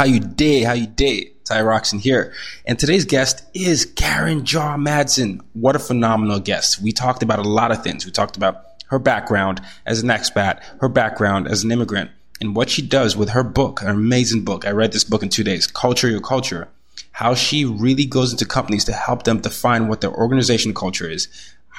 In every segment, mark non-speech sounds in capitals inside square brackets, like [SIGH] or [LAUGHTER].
How you day? How you day? Ty Rockson here. And today's guest is Karen Jaw Madson. What a phenomenal guest. We talked about a lot of things. We talked about her background as an expat, her background as an immigrant, and what she does with her book, her amazing book. I read this book in two days, Culture Your Culture. How she really goes into companies to help them define what their organization culture is,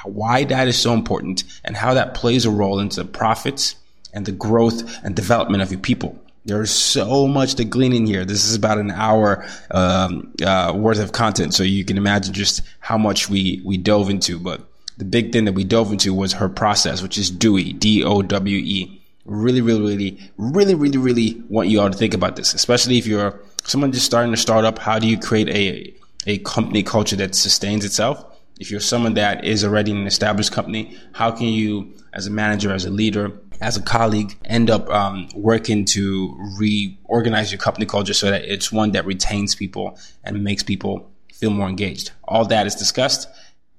why that is so important, and how that plays a role into the profits and the growth and development of your people. There's so much to glean in here. This is about an hour um, uh, worth of content, so you can imagine just how much we we dove into. But the big thing that we dove into was her process, which is DOWE, D O W E. Really, really, really, really, really, really want you all to think about this, especially if you're someone just starting a startup. How do you create a a company culture that sustains itself? If you're someone that is already an established company, how can you, as a manager, as a leader, as a colleague, end up um, working to reorganize your company culture so that it's one that retains people and makes people feel more engaged. All that is discussed.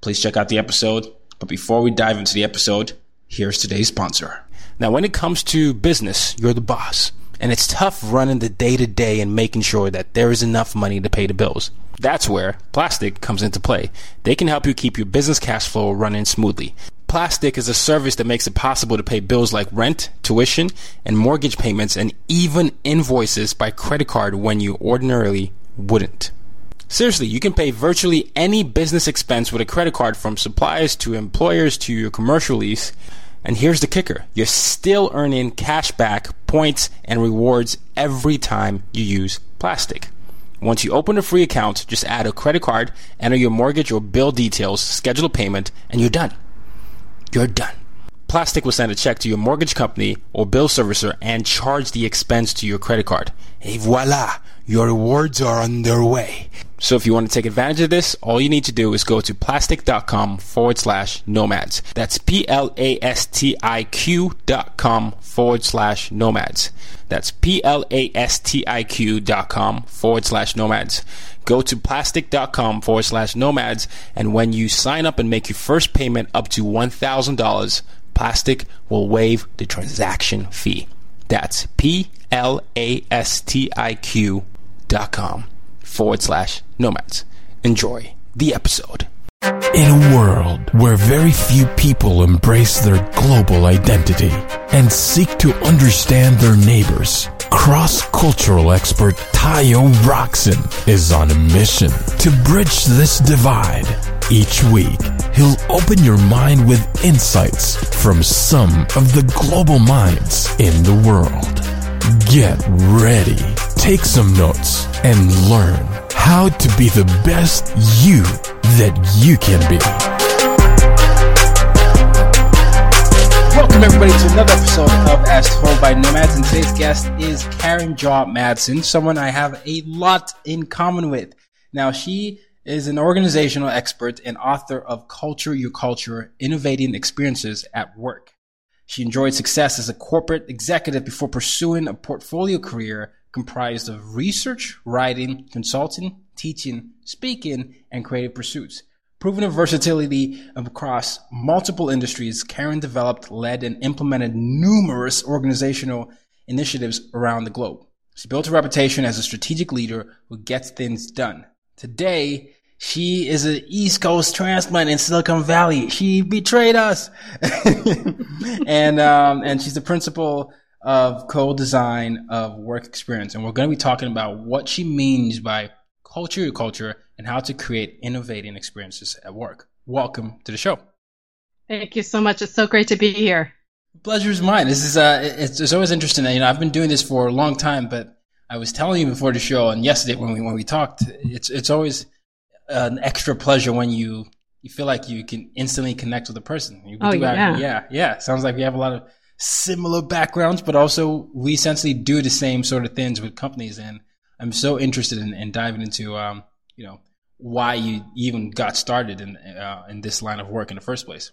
Please check out the episode. But before we dive into the episode, here's today's sponsor. Now, when it comes to business, you're the boss. And it's tough running the day to day and making sure that there is enough money to pay the bills. That's where Plastiq comes into play. They can help you keep your business cash flow running smoothly. Plastiq is a service that makes it possible to pay bills like rent, tuition, and mortgage payments, and even invoices by credit card when you ordinarily wouldn't. Seriously, you can pay virtually any business expense with a credit card from suppliers to employers to your commercial lease. And here's the kicker you're still earning cash back, points, and rewards every time you use Plastiq. Once you open a free account, just add a credit card, enter your mortgage or bill details, schedule a payment, and you're done. You're done. Plastiq will send a check to your mortgage company or bill servicer and charge the expense to your credit card. Et voila! Your rewards are on their way. So if you want to take advantage of this, all you need to do is go to plastiq.com forward slash nomads. That's P-L-A-S-T-I-Q dot com forward slash nomads. That's P-L-A-S-T-I-Q dot com forward slash nomads. Go to plastiq.com forward slash nomads, And when you sign up and make your first payment up to $1,000, Plastiq will waive the transaction fee. That's P-L-A-S-T-I-Q dot com forward slash nomads. Enjoy the episode. In a world where very few people embrace their global identity and seek to understand their neighbors, cross-cultural expert Tayo Rockson is on a mission to bridge this divide. Each week, he'll open your mind with insights from some of the global minds in the world. Get ready, take some notes, and learn how to be the best you that you can be. Welcome everybody to another episode of As Told by Nomads, and today's guest is Karen Jaw Madson, someone I have a lot in common with. Now, she is an organizational expert and author of Culture Your Culture, Innovating Experiences at Work. She enjoyed success as a corporate executive before pursuing a portfolio career comprised of research, writing, consulting, teaching, speaking, and creative pursuits. Proven her versatility across multiple industries, Karen developed, led, and implemented numerous organizational initiatives around the globe. She built a reputation as a strategic leader who gets things done. Today, she is an East Coast transplant in Silicon Valley. She betrayed us. [LAUGHS] and, um, and she's the principal of co-design of work experience, and we're going to be talking about what she means by culture to culture and how to create innovating experiences at work. Welcome to the show. Thank you so much. It's so great to be here. Pleasure is mine. This is uh, it's, it's always interesting. You know, I've been doing this for a long time, but I was telling you before the show and yesterday when we when we talked, it's it's always an extra pleasure when you you feel like you can instantly connect with a person. You oh yeah, have, yeah, yeah. Sounds like we have a lot of similar backgrounds, but also we essentially do the same sort of things with companies. And I'm so interested in, in diving into, um, you know, why you even got started in uh, in this line of work in the first place.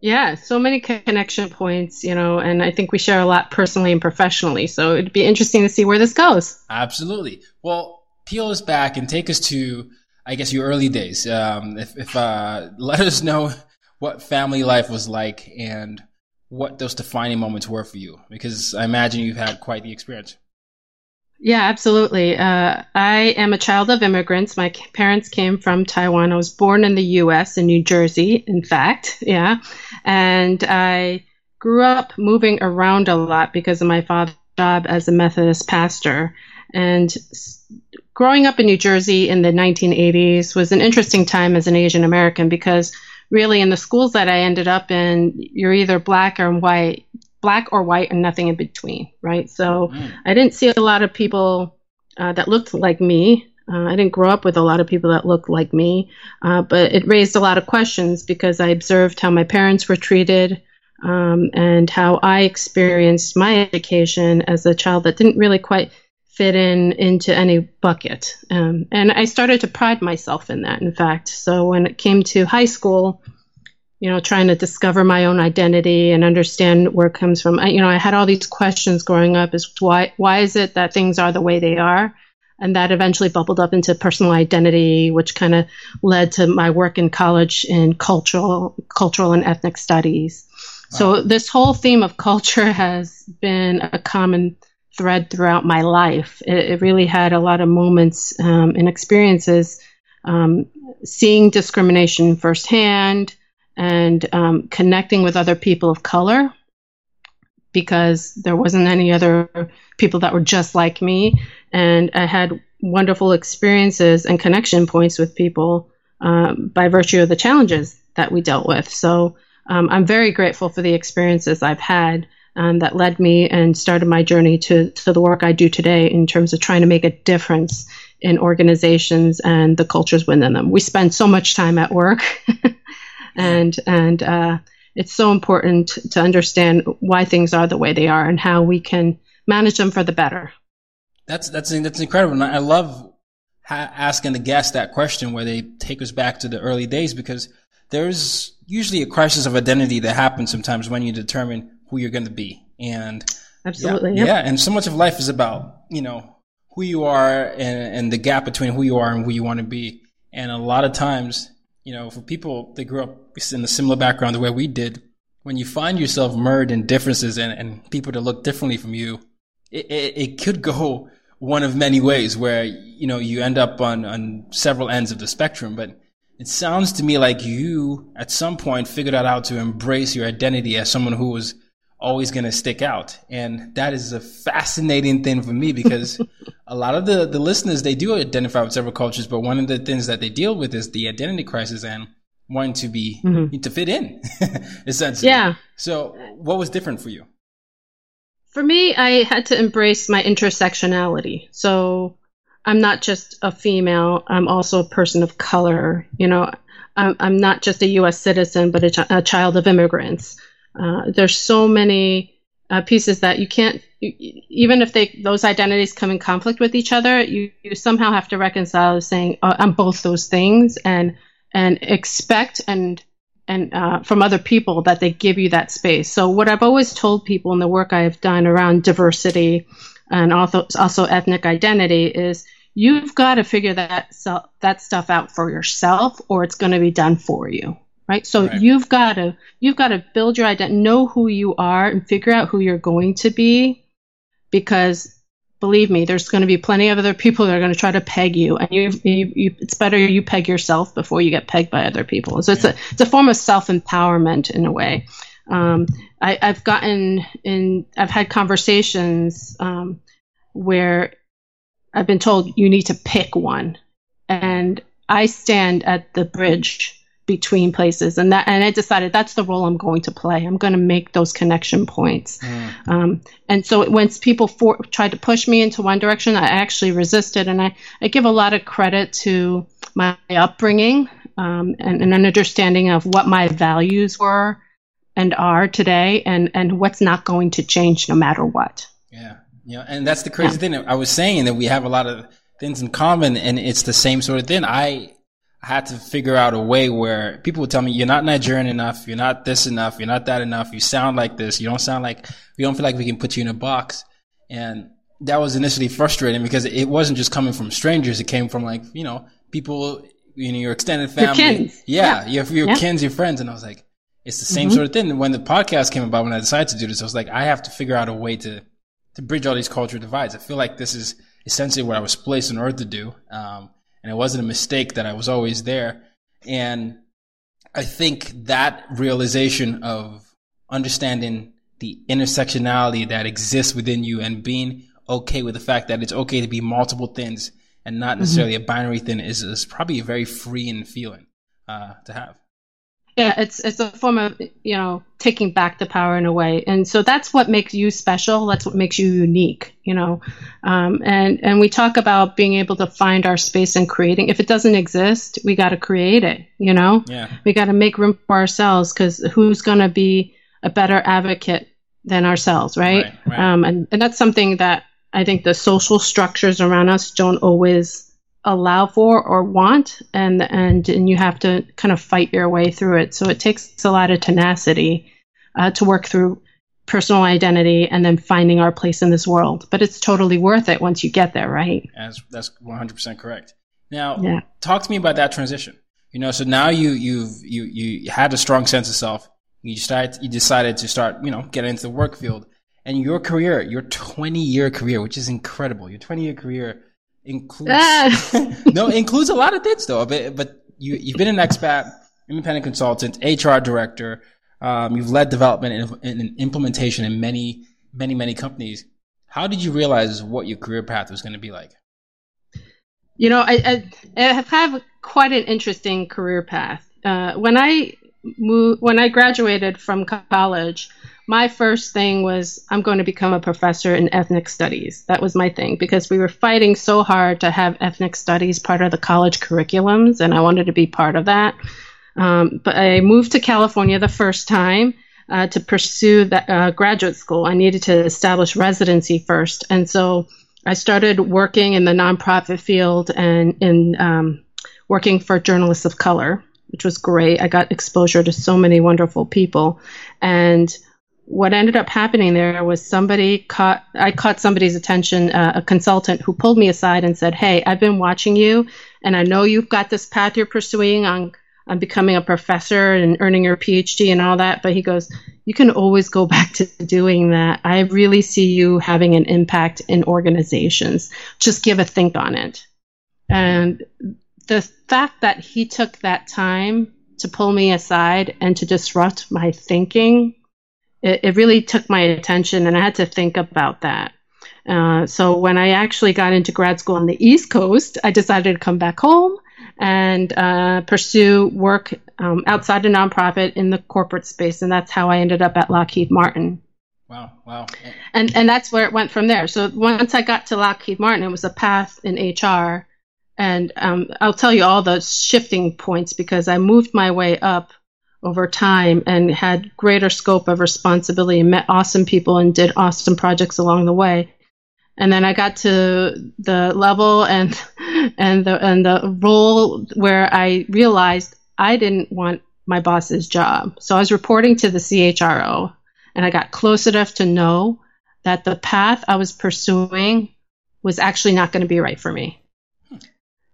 Yeah, so many connection points, you know, and I think we share a lot personally and professionally. So it'd be interesting to see where this goes. Absolutely. Well, peel us back and take us to, I guess, your early days. Um, if, if uh, [LAUGHS] let us know what family life was like and what those defining moments were for you, because I imagine you've had quite the experience. Yeah, absolutely. Uh, I am a child of immigrants. My parents came from Taiwan. I was born in the U.S. in New Jersey, in fact. Yeah. And I grew up moving around a lot because of my father's job as a Methodist pastor. And growing up in New Jersey in the 1980s was an interesting time as an Asian American because really in the schools that I ended up in, you're either black or white black or white and nothing in between, right? So mm. I didn't see a lot of people uh, that looked like me. Uh, I didn't grow up with a lot of people that looked like me, uh, but it raised a lot of questions because I observed how my parents were treated um, and how I experienced my education as a child that didn't really quite fit in into any bucket. Um, and I started to pride myself in that, in fact. So when it came to high school, you know, trying to discover my own identity and understand where it comes from. I, you know, I had all these questions growing up: is why why is it that things are the way they are? And that eventually bubbled up into personal identity, which kind of led to my work in college in cultural cultural and ethnic studies. Wow. So this whole theme of culture has been a common thread throughout my life. It, it really had a lot of moments um, and experiences um, seeing discrimination firsthand and um, connecting with other people of color because there wasn't any other people that were just like me. And I had wonderful experiences and connection points with people um, by virtue of the challenges that we dealt with. So um, I'm very grateful for the experiences I've had um, that led me and started my journey to, to the work I do today in terms of trying to make a difference in organizations and the cultures within them. We spend so much time at work [LAUGHS] and and uh, it's so important to understand why things are the way they are and how we can manage them for the better. That's that's that's incredible. And I love ha- asking the guests that question where they take us back to the early days because there's usually a crisis of identity that happens sometimes when you determine who you're going to be. And absolutely, yeah, yeah, and so much of life is about you know who you are and, and the gap between who you are and who you want to be. And a lot of times you know, for people that grew up in a similar background the way we did, when you find yourself mired in differences and, and people that look differently from you, it, it, it, could go one of many ways where, you know, you end up on, on several ends of the spectrum. But it sounds to me like you at some point figured out how to embrace your identity as someone who was always going to stick out. And that is a fascinating thing for me because [LAUGHS] a lot of the, the listeners, they do identify with several cultures, but one of the things that they deal with is the identity crisis and wanting to be, mm-hmm. to fit in, [LAUGHS] essentially. Yeah. So what was different for you? For me, I had to embrace my intersectionality. So I'm not just a female, I'm also a person of color. You know, I'm, I'm not just a U.S. citizen, but a, ch- a child of immigrants. Uh, there's so many uh, pieces that you can't, you, even if they those identities come in conflict with each other, you, you somehow have to reconcile saying I'm both those things and and expect and and uh, from other people that they give you that space. So what I've always told people in the work I've done around diversity and also also ethnic identity is you've got to figure that that stuff out for yourself, or it's going to be done for you right? So right. you've got to you've got to build your identity, know who you are, and figure out who you're going to be, because believe me, there's going to be plenty of other people that are going to try to peg you, and you, you, you it's better you peg yourself before you get pegged by other people. So it's a it's a form of self empowerment in a way. Um, I, have gotten in, I've had conversations um, where I've been told you need to pick one, and I stand at the bridge between places. And that and i decided that's the role i'm going to play. I'm going to make those connection points. Mm. um, and so once people for, tried to push me into one direction i actually resisted. And i, I give a lot of credit to my upbringing um, and, and an understanding of what my values were and are today and and what's not going to change no matter what. Yeah. Yeah. And that's the crazy yeah. thing. I was saying that we have a lot of things in common and it's the same sort of thing. I had to figure out a way where people would tell me, you're not Nigerian enough. You're not this enough. You're not that enough. You sound like this. You don't sound like, we don't feel like we can put you in a box. And that was initially frustrating because it wasn't just coming from strangers. It came from like, you know, people, you know, your extended family. Your yeah, yeah. Your, your yeah. kins, your friends. And I was like, it's the same mm-hmm. sort of thing. And when the podcast came about, when I decided to do this, I was like, I have to figure out a way to, to bridge all these cultural divides. I feel like this is essentially what I was placed on earth to do. Um, and it wasn't a mistake that I was always there. And I think that realization of understanding the intersectionality that exists within you and being okay with the fact that it's okay to be multiple things and not mm-hmm. necessarily mm-hmm. a binary thing is, is probably a very freeing feeling uh, to have. Yeah, it's it's a form of you know taking back the power in a way, and so that's what makes you special. That's what makes you unique, you know. Um, and and we talk about being able to find our space and creating. If it doesn't exist, we got to create it. You know, yeah. we got to make room for ourselves because who's going to be a better advocate than ourselves, right? right, right. Um, and and that's something that I think the social structures around us don't always allow for or want and and and you have to kind of fight your way through it. So it takes a lot of tenacity uh, to work through personal identity and then finding our place in this world. But it's totally worth it once you get there right? That's that's 100% correct. Now yeah. talk to me about that transition. You know so now you you've you you had a strong sense of self. You started you decided to start you know get into the work field. And your career your 20 year career which is incredible your 20 year career includes ah. [LAUGHS] no includes a lot of things though. But but you you've been an expat, independent consultant, HR director. Um, you've led development and, and implementation in many many many companies. How did you realize what your career path was going to be like? You know, I, I, I have had quite an interesting career path. Uh, when I moved, when I graduated from college, my first thing was I'm going to become a professor in ethnic studies. That was my thing because we were fighting so hard to have ethnic studies part of the college curriculums, and I wanted to be part of that. Um, but I moved to California the first time uh, to pursue that uh, graduate school. I needed to establish residency first, and so I started working in the nonprofit field and in um, working for journalists of color, which was great. I got exposure to so many wonderful people, and what ended up happening there was somebody caught i caught somebody's attention uh, a consultant who pulled me aside and said hey i've been watching you and i know you've got this path you're pursuing on on becoming a professor and earning your phd and all that but he goes you can always go back to doing that. I really see you having an impact in organizations. Just give a think on it. And the fact that he took that time to pull me aside and to disrupt my thinking it, it really took my attention, and I had to think about that. Uh, so when I actually got into grad school on the East Coast, I decided to come back home and uh, pursue work um, outside a nonprofit in the corporate space, and that's how I ended up at Lockheed Martin. Wow, wow. And and that's where it went from there. So once I got to Lockheed Martin, it was a path in HR, and um, I'll tell you all the shifting points because I moved my way up over time and had greater scope of responsibility and met awesome people and did awesome projects along the way. And then I got to the level and [LAUGHS] and the and the role where I realized I didn't want my boss's job. So I was reporting to the CHRO and I got close enough to know that the path I was pursuing was actually not going to be right for me.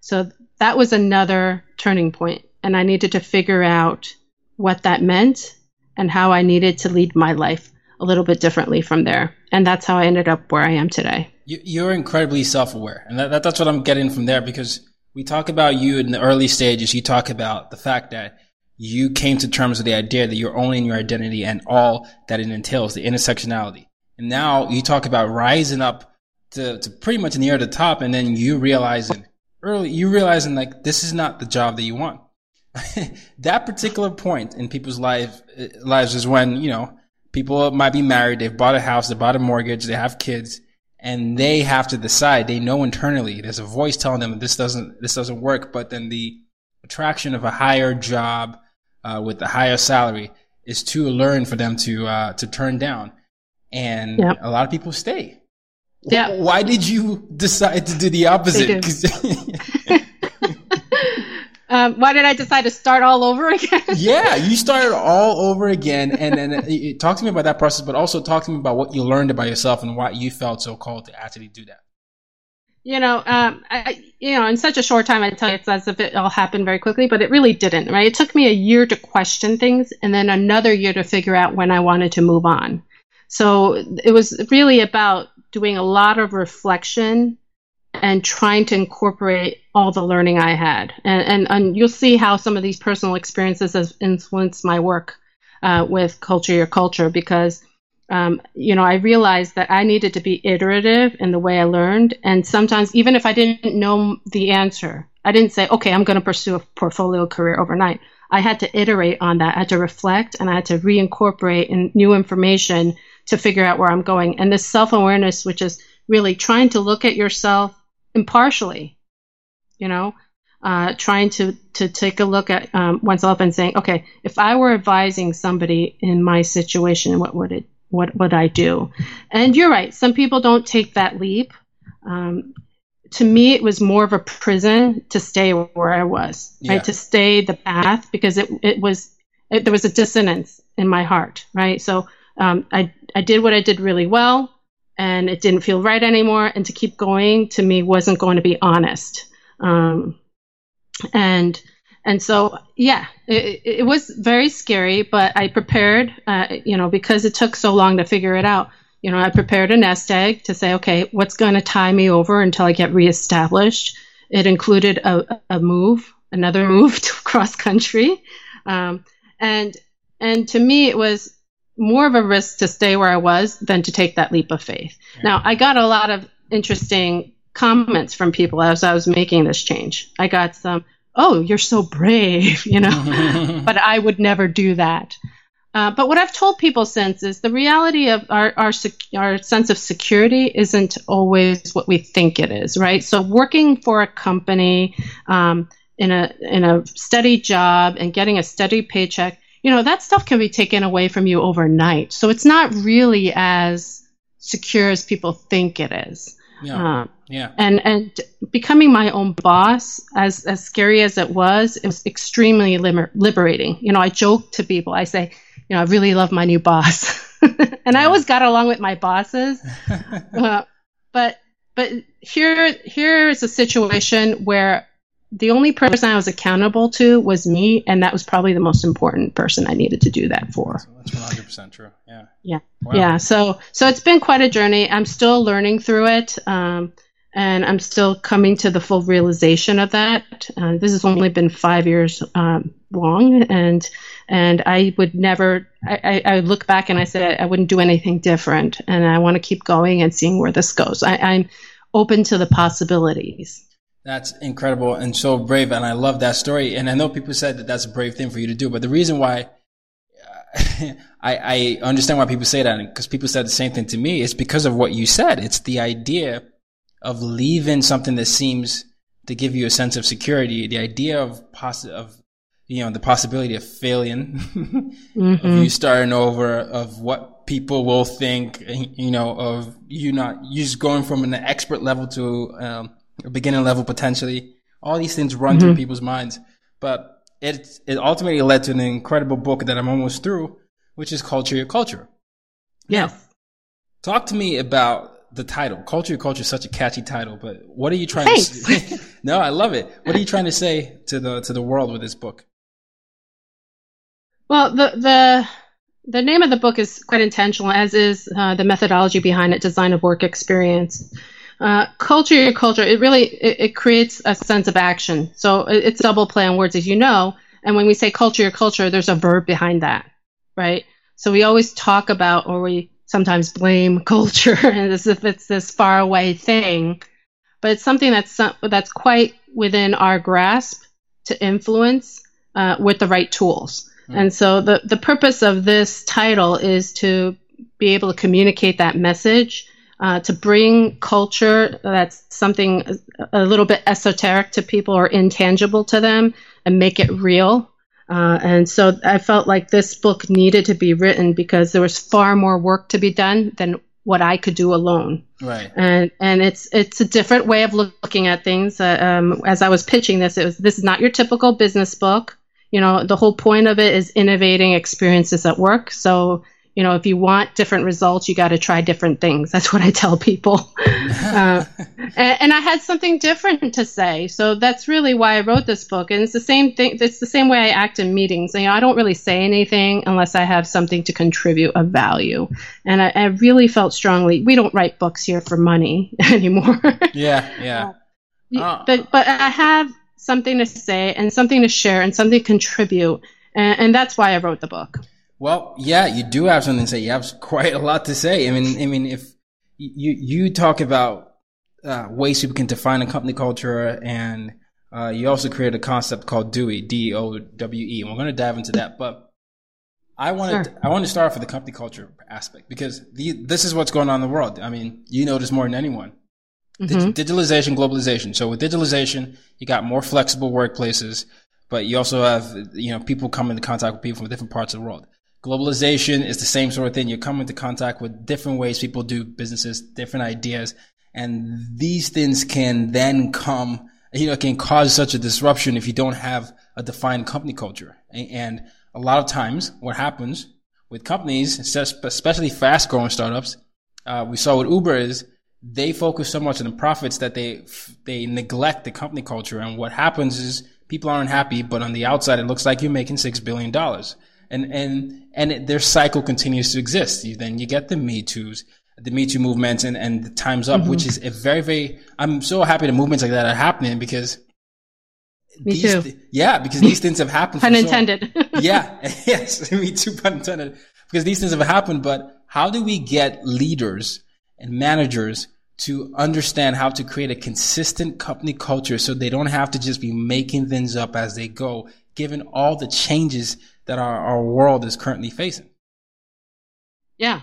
So that was another turning point and I needed to figure out what that meant and how I needed to lead my life a little bit differently from there. And that's how I ended up where I am today. You're incredibly self aware. And that, that's what I'm getting from there because we talk about you in the early stages. You talk about the fact that you came to terms with the idea that you're owning your identity and all that it entails, the intersectionality. And now you talk about rising up to, to pretty much near the top and then you realizing early, you realizing like this is not the job that you want. [LAUGHS] that particular point in people's life, lives is when, you know, people might be married, they've bought a house, they bought a mortgage, they have kids, and they have to decide. They know internally, there's a voice telling them this doesn't, this doesn't work, but then the attraction of a higher job, uh, with a higher salary is too alluring for them to, uh, to turn down. And yep. a lot of people stay. Yeah. Why did you decide to do the opposite? [LAUGHS] um, why did I decide to start all over again? [LAUGHS] yeah, you started all over again, and then talk to me about that process, but also talk to me about what you learned about yourself and why you felt so called to actually do that. You know, um, I, you know, in such a short time, I tell you, it's as if it all happened very quickly, but it really didn't. Right? It took me a year to question things, and then another year to figure out when I wanted to move on. So it was really about doing a lot of reflection and trying to incorporate all the learning I had. And, and, and you'll see how some of these personal experiences have influenced my work uh, with Culture Your Culture because, um, you know, I realized that I needed to be iterative in the way I learned. And sometimes, even if I didn't know the answer, I didn't say, okay, I'm going to pursue a portfolio career overnight. I had to iterate on that. I had to reflect and I had to reincorporate in new information to figure out where I'm going. And this self awareness, which is really trying to look at yourself impartially, you know, uh, trying to, to take a look at um, oneself and saying, okay, if I were advising somebody in my situation, what would it, what would I do? And you're right. Some people don't take that leap. Um, to me, it was more of a prison to stay where I was, yeah. right? To stay the path because it, it was, it, there was a dissonance in my heart, right? So um, I, I did what I did really well and it didn't feel right anymore. And to keep going to me wasn't going to be honest. Um, and, and so, yeah, it, it, was very scary, but I prepared, uh, you know, because it took so long to figure it out. You know, I prepared a nest egg to say, okay, what's going to tie me over until I get reestablished? It included a, a move, another [LAUGHS] move to cross country. Um, and, and to me, it was more of a risk to stay where I was than to take that leap of faith. Now, I got a lot of interesting comments from people as I was making this change. I got some, oh, you're so brave, [LAUGHS] you know, [LAUGHS] but I would never do that. Uh, but what I've told people since is the reality of our, our, our sense of security isn't always what we think it is, right? So working for a company um, in a in a steady job and getting a steady paycheck you know, that stuff can be taken away from you overnight. So it's not really as secure as people think it is. Yeah. Um, yeah. And and becoming my own boss, as as scary as it was, it was extremely liber- liberating. You know, I joke to people. I say, you know, I really love my new boss, [LAUGHS] and I always got along with my bosses. [LAUGHS] uh, but but here here is a situation where the only person I was accountable to was me, and that was probably the most important person I needed to do that for. That's one hundred percent true. Yeah. Yeah. Wow. Yeah. So so it's been quite a journey. I'm still learning through it, um, and I'm still coming to the full realization of that. Uh, this has only been five years um, long, and and I would never. I, I, I look back and I said I wouldn't do anything different, and I want to keep going and seeing where this goes. I, I'm open to the possibilities. That's incredible and so brave. And I love that story. And I know people said that that's a brave thing for you to do, but the reason why uh, [LAUGHS] I, I understand why people say that because people said the same thing to me. It's because of what you said. It's the idea of leaving something that seems to give you a sense of security, the idea of poss- of you know the possibility of failing, [LAUGHS] mm-hmm. of you starting over, of what people will think, you know, of you not you just going from an expert level to um, a beginning level potentially. All these things run mm-hmm. through people's minds, but it it ultimately led to an incredible book that I'm almost through, which is Culture Your Culture. Yeah. Talk to me about the title. Culture Your Culture is such a catchy title, but what are you trying Thanks. to say? [LAUGHS] no, I love it. What are you trying to say to the to the world with this book? Well, the the the name of the book is quite intentional, as is uh, the methodology behind it, design of work experience. Uh, culture your culture it really it, it, creates a sense of action so it, it's double play on words as you know and when we say culture, your culture, there's a verb behind that, right? So we always talk about, or we sometimes blame [LAUGHS] culture as if it's this faraway thing, but it's something that's that's quite within our grasp to influence uh, with the right tools. Mm. And so the the purpose of this title is to be able to communicate that message. Uh, to bring culture that's something a little bit esoteric to people or intangible to them and make it real uh, and so I felt like this book needed to be written because there was far more work to be done than what I could do alone. Right. And and it's it's a different way of looking at things. Uh, um, as I was pitching this, it was this is not your typical business book. You know, the whole point of it is innovating experiences at work. So you know, if you want different results, you got to try different things. That's what I tell people. [LAUGHS] uh, and, and, I had something different to say, so that's really why I wrote this book. And it's the same thing. It's the same way I act in meetings. You know, I don't really say anything unless I have something to contribute of value. And I, I really felt strongly we don't write books here for money [LAUGHS] anymore. yeah, yeah. Uh, but but I have something to say and something to share and something to contribute, and, and that's why I wrote the book. Well, yeah, you do have something to say. You have quite a lot to say. I mean, I mean, if you you talk about uh, ways people can define a company culture, and uh, you also create a concept called DOWE, D O W E, and we're going to dive into that. But I wanted sure. I want to start off with the company culture aspect because the, this is what's going on in the world. I mean, you know this more than anyone. Mm-hmm. digitalization, globalization. So with digitalization, you got more flexible workplaces, but you also have you know people come into contact with people from different parts of the world. Globalization is the same sort of thing. You come into contact with different ways people do businesses, different ideas, and these things can then come, you know, can cause such a disruption if you don't have a defined company culture. And a lot of times what happens with companies, especially fast growing startups, uh, we saw what Uber is, they focus so much on the profits that they, they neglect the company culture. And what happens is people aren't happy, but on the outside, it looks like you're making $6 billion and and and it, their cycle continues to exist. You, then you get the Me Too's, the Me Too movement, and and the Times Up, mm-hmm. which is a very very. I'm so happy the movements like that are happening because. Me these, too. Yeah, because these things have happened. [LAUGHS] pun intended. So, [LAUGHS] yeah, [LAUGHS] yes, me too, pun intended. Because these things have happened, but how do we get leaders and managers to understand how to create a consistent company culture so they don't have to just be making things up as they go, given all the changes that our, our world is currently facing. Yeah.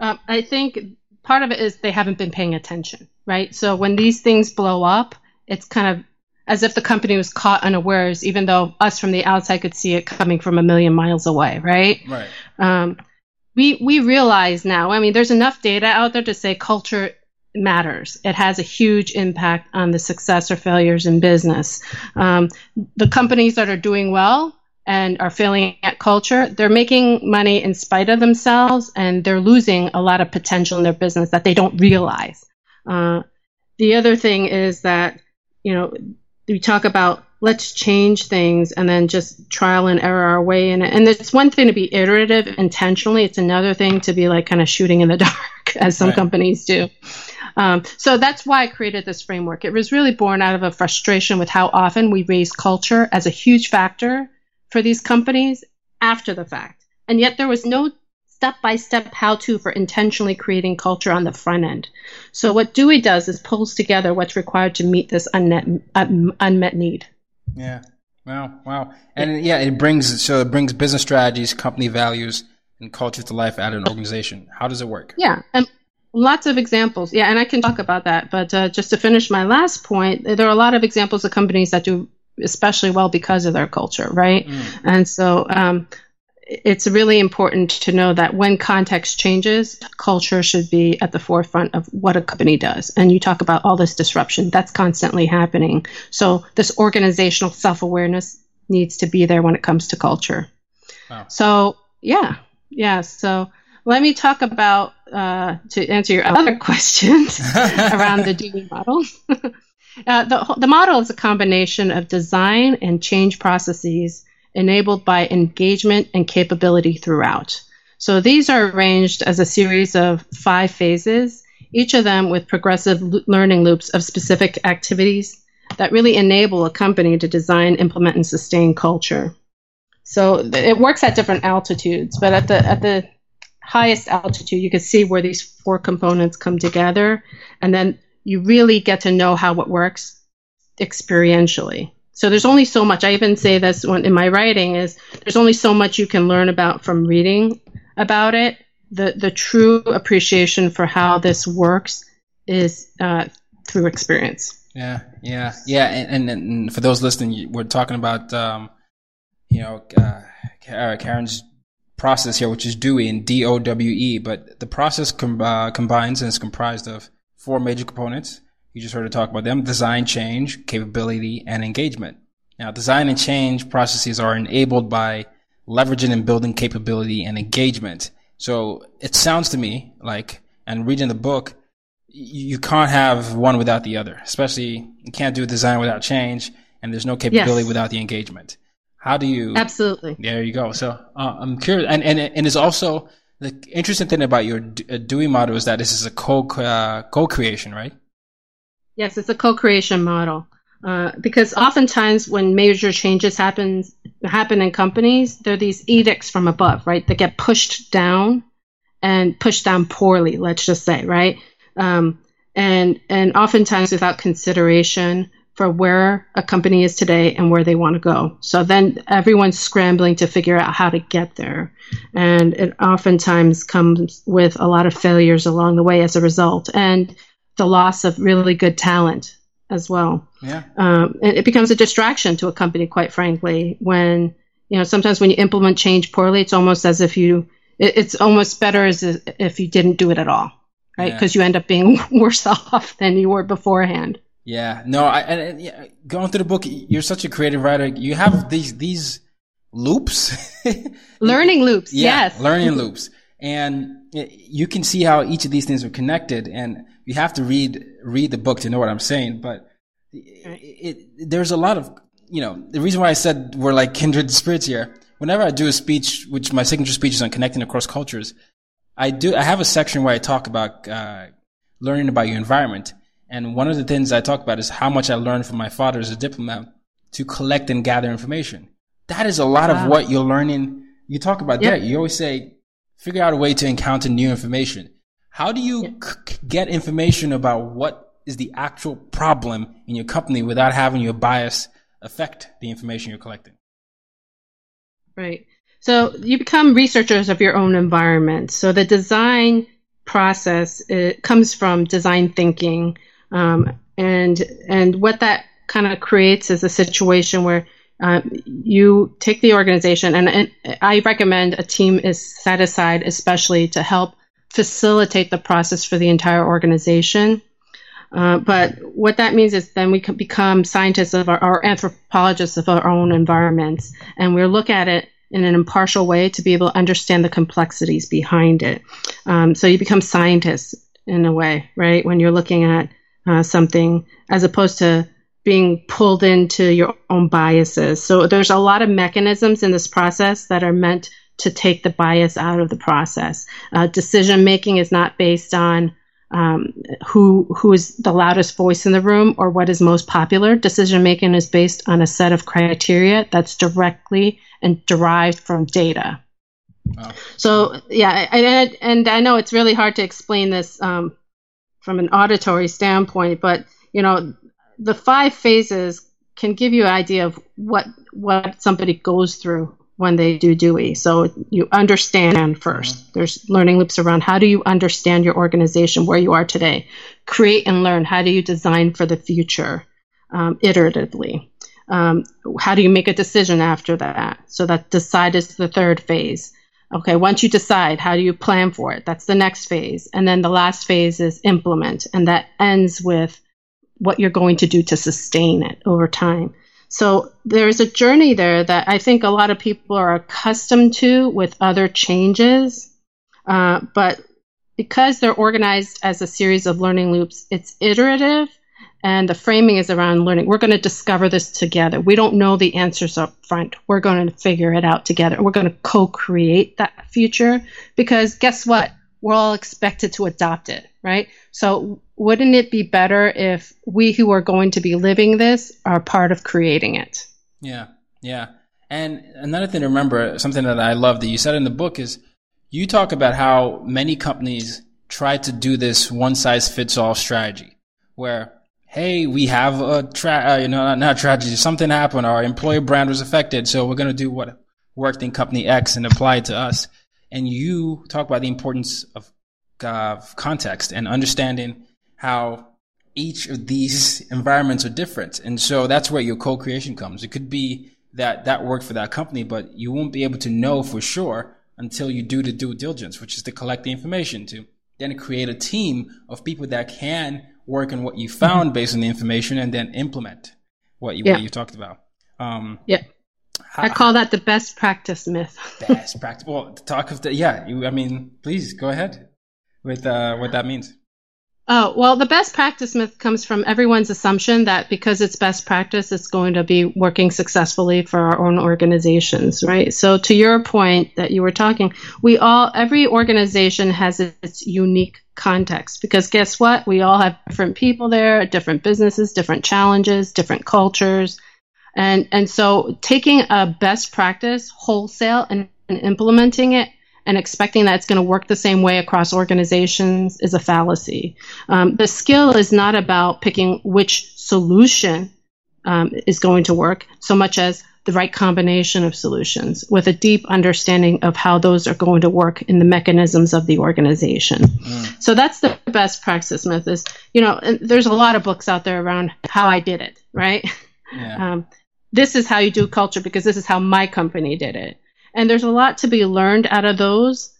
Um, I think part of it is they haven't been paying attention, right? So when these things blow up, it's kind of as if the company was caught unawares, even though us from the outside could see it coming from a million miles away, right? Right. Um, we we realize now. I mean, there's enough data out there to say culture matters. It has a huge impact on the success or failures in business. Um, the companies that are doing well and are failing at culture, they're making money in spite of themselves and they're losing a lot of potential in their business that they don't realize. Uh, the other thing is that, you know, we talk about let's change things and then just trial and error our way in it. And it's one thing to be iterative intentionally. It's another thing to be like kind of shooting in the [LAUGHS] dark as some right. companies do. Um, so that's why I created this framework. It was really born out of a frustration with how often we raise culture as a huge factor for these companies after the fact. And yet there was no step by step how to for intentionally creating culture on the front end. So what DOWE does is pulls together what's required to meet this unmet, unmet need. Yeah. Wow. Wow. And yeah, it brings, so it brings business strategies, company values, and culture to life at an organization. How does it work? Yeah. And lots of examples. Yeah. And I can talk about that. But uh, just to finish my last point, there are a lot of examples of companies that do especially well because of their culture, right? Mm. And so um, it's really important to know that when context changes, culture should be at the forefront of what a company does. And you talk about all this disruption that's constantly happening. So this organizational self awareness needs to be there when it comes to culture. Wow. So yeah, yeah. So let me talk about uh, to answer your other [LAUGHS] questions [LAUGHS] around the DOWE model. [LAUGHS] Uh, the, the model is a combination of design and change processes enabled by engagement and capability throughout. So these are arranged as a series of five phases, each of them with progressive learning loops of specific activities that really enable a company to design, implement, and sustain culture. So it works at different altitudes, but at the at the highest altitude, you can see where these four components come together, and then you really get to know how it works experientially. So there's only so much. I even say this in my writing is there's only so much you can learn about from reading about it. The the true appreciation for how this works is uh, through experience. Yeah, yeah, yeah. And, and, and, for those listening, we're talking about um, you know uh, Karen's process here, which is DOWE and D O W E. But the process com- uh, combines and is comprised of four major components. You just heard her talk about them: design, change, capability, and engagement. Now, design and change processes are enabled by leveraging and building capability and engagement. So it sounds to me like, and reading the book, you can't have one without the other. Especially, you can't do design without change, and there's no capability yes. without the engagement. How do you? Absolutely. There you go. So uh, I'm curious, and and and it's also the interesting thing about your DOWE model is that this is a co uh, co creation, right? Yes, it's a co creation model. Uh, because oftentimes when major changes happen happen in companies, there are these edicts from above, right? That get pushed down and pushed down poorly. Let's just say, right? Um, and and oftentimes without consideration for where a company is today and where they want to go. So then everyone's scrambling to figure out how to get there. And it oftentimes comes with a lot of failures along the way as a result and the loss of really good talent as well. Yeah. Um, and it becomes a distraction to a company, quite frankly, when, you know, sometimes when you implement change poorly, it's almost as if you, it, it's almost better as if you didn't do it at all, right? Because yeah. you end up being [LAUGHS] worse [LAUGHS] off than you were beforehand. Yeah, no, I, and, yeah, going through the book, you're such a creative writer. You have these, these loops. [LAUGHS] learning loops. Yeah, yes. Learning [LAUGHS] loops. And you can see how each of these things are connected and you have to read, read the book to know what I'm saying. But it, it, there's a lot of, you know, the reason why I said we're like kindred spirits here. Whenever I do a speech, which my signature speech is on connecting across cultures, I do, I have a section where I talk about, uh, learning about your environment. And one of the things I talk about is how much I learned from my father as a diplomat to collect and gather information. That is a lot wow. of what you're learning. You talk about yep. that. You always say, figure out a way to encounter new information. How do you yep. c- get information about what is the actual problem in your company without having your bias affect the information you're collecting? Right. So you become researchers of your own environment. So the design process it comes from design thinking um, and and what that kind of creates is a situation where uh, you take the organization, and, and, I recommend a team is set aside especially to help facilitate the process for the entire organization. Uh, but what that means is then we can become scientists of our, our anthropologists of our own environments, and we look at it in an impartial way to be able to understand the complexities behind it. Um, so you become scientists in a way, right? When you're looking at uh, something as opposed to being pulled into your own biases. So there's a lot of mechanisms in this process that are meant to take the bias out of the process. Uh, decision making is not based on um, who who is the loudest voice in the room or what is most popular. Decision making is based on a set of criteria that's directly and derived from data. Wow. So yeah, and, and I know it's really hard to explain this um, from an auditory standpoint, but you know, the five phases can give you an idea of what what somebody goes through when they do DOWE. So you understand 1st mm-hmm. There's learning loops around how do you understand your organization where you are today. Create and learn. How do you design for the future um, iteratively? Um, how do you make a decision after that? So that decide is the third phase. Okay, once you decide, how do you plan for it? That's the next phase. And then the last phase is implement, and that ends with what you're going to do to sustain it over time. So there's a journey there that I think a lot of people are accustomed to with other changes. Uh, but because they're organized as a series of learning loops, it's iterative and the framing is around learning. We're going to discover this together. We don't know the answers up front. We're going to figure it out together. We're going to co create that future because guess what? We're all expected to adopt it, right? So, wouldn't it be better if we who are going to be living this are part of creating it? Yeah, yeah. And another thing to remember, something that I love that you said in the book is you talk about how many companies try to do this one size fits all strategy where, hey, we have a tra- uh, you know, not, not tragedy, something happened, our employer brand was affected, so we're going to do what worked in company X and apply it to us. And you talk about the importance of uh, context and understanding how each of these environments are different. And so that's where your co-creation comes. It could be that that worked for that company, but you won't be able to know for sure until you do the due diligence, which is to collect the information to then create a team of people that can work on what you found mm-hmm. based on the information and then implement what you, yeah. what you talked about. Um, yeah. I call that the best practice myth. [LAUGHS] best practice. Well, talk of the, yeah, you, I mean, please go ahead with uh, what that means. Oh, well, the best practice myth comes from everyone's assumption that because it's best practice, it's going to be working successfully for our own organizations, right? So to your point that you were talking, we all, every organization has its unique context because guess what? We all have different people there, different businesses, different challenges, different cultures. And, and so taking a best practice wholesale and, and implementing it and expecting that it's going to work the same way across organizations is a fallacy. Um, the skill is not about picking which solution um, is going to work so much as the right combination of solutions with a deep understanding of how those are going to work in the mechanisms of the organization. Mm. So that's the best practice myth is, you know, there's a lot of books out there around how I did it, right? Yeah. [LAUGHS] Um, this is how you do culture because this is how my company did it and there's a lot to be learned out of those.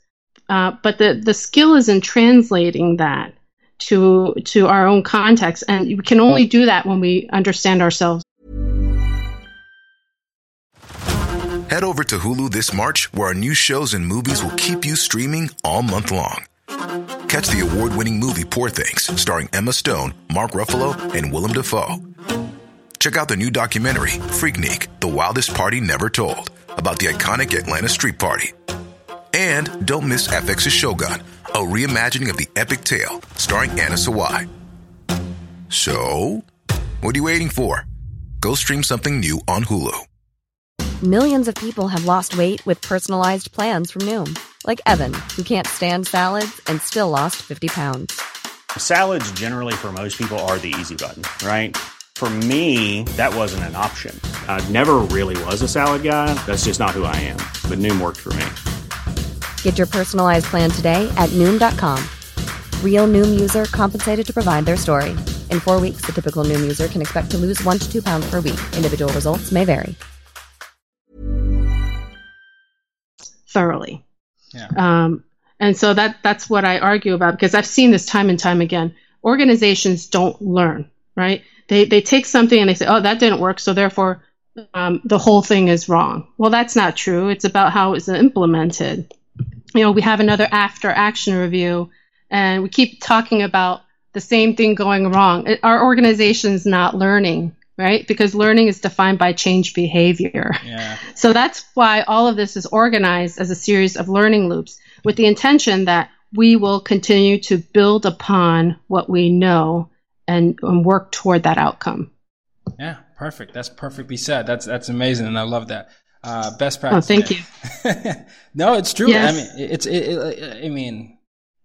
Uh, but the the skill is in translating that to to our own context, and we can only do that when we understand ourselves. Head over to Hulu this March, where our new shows and movies will keep you streaming all month long. Catch the award-winning movie Poor Things, starring Emma Stone, Mark Ruffalo, and Willem Dafoe. Check out the new documentary Freaknik: The Wildest Party Never Told about the iconic Atlanta Street Party. And don't miss FX's Shogun, a reimagining of the epic tale starring Anna Sawai. So, what are you waiting for? Go stream something new on Hulu. Millions of people have lost weight with personalized plans from Noom, like Evan, who can't stand salads and still lost 50 pounds. Salads, generally, for most people, are the easy button, right? For me, that wasn't an option. I never really was a salad guy. That's just not who I am. But Noom worked for me. Get your personalized plan today at Noom.com. Real Noom user compensated to provide their story. In four weeks, the typical Noom user can expect to lose one to two pounds per week. Individual results may vary. Thoroughly. Yeah. Um, and so that that's what I argue about because I've seen this time and time again. Organizations don't learn, right? They they take something and they say, oh, that didn't work, so therefore um, the whole thing is wrong. Well, that's not true. It's about how it's implemented. You know, we have another after action review, and we keep talking about the same thing going wrong. Our organization's not learning, right? Because learning is defined by change behavior. Yeah. [LAUGHS] So that's why all of this is organized as a series of learning loops with the intention that we will continue to build upon what we know and, and work toward that outcome. Yeah, perfect. That's perfectly said. That's that's amazing, and I love that. Uh, best practice. Oh, thank you. [LAUGHS] no, it's true. Yes. I mean, it's. It, it, I mean,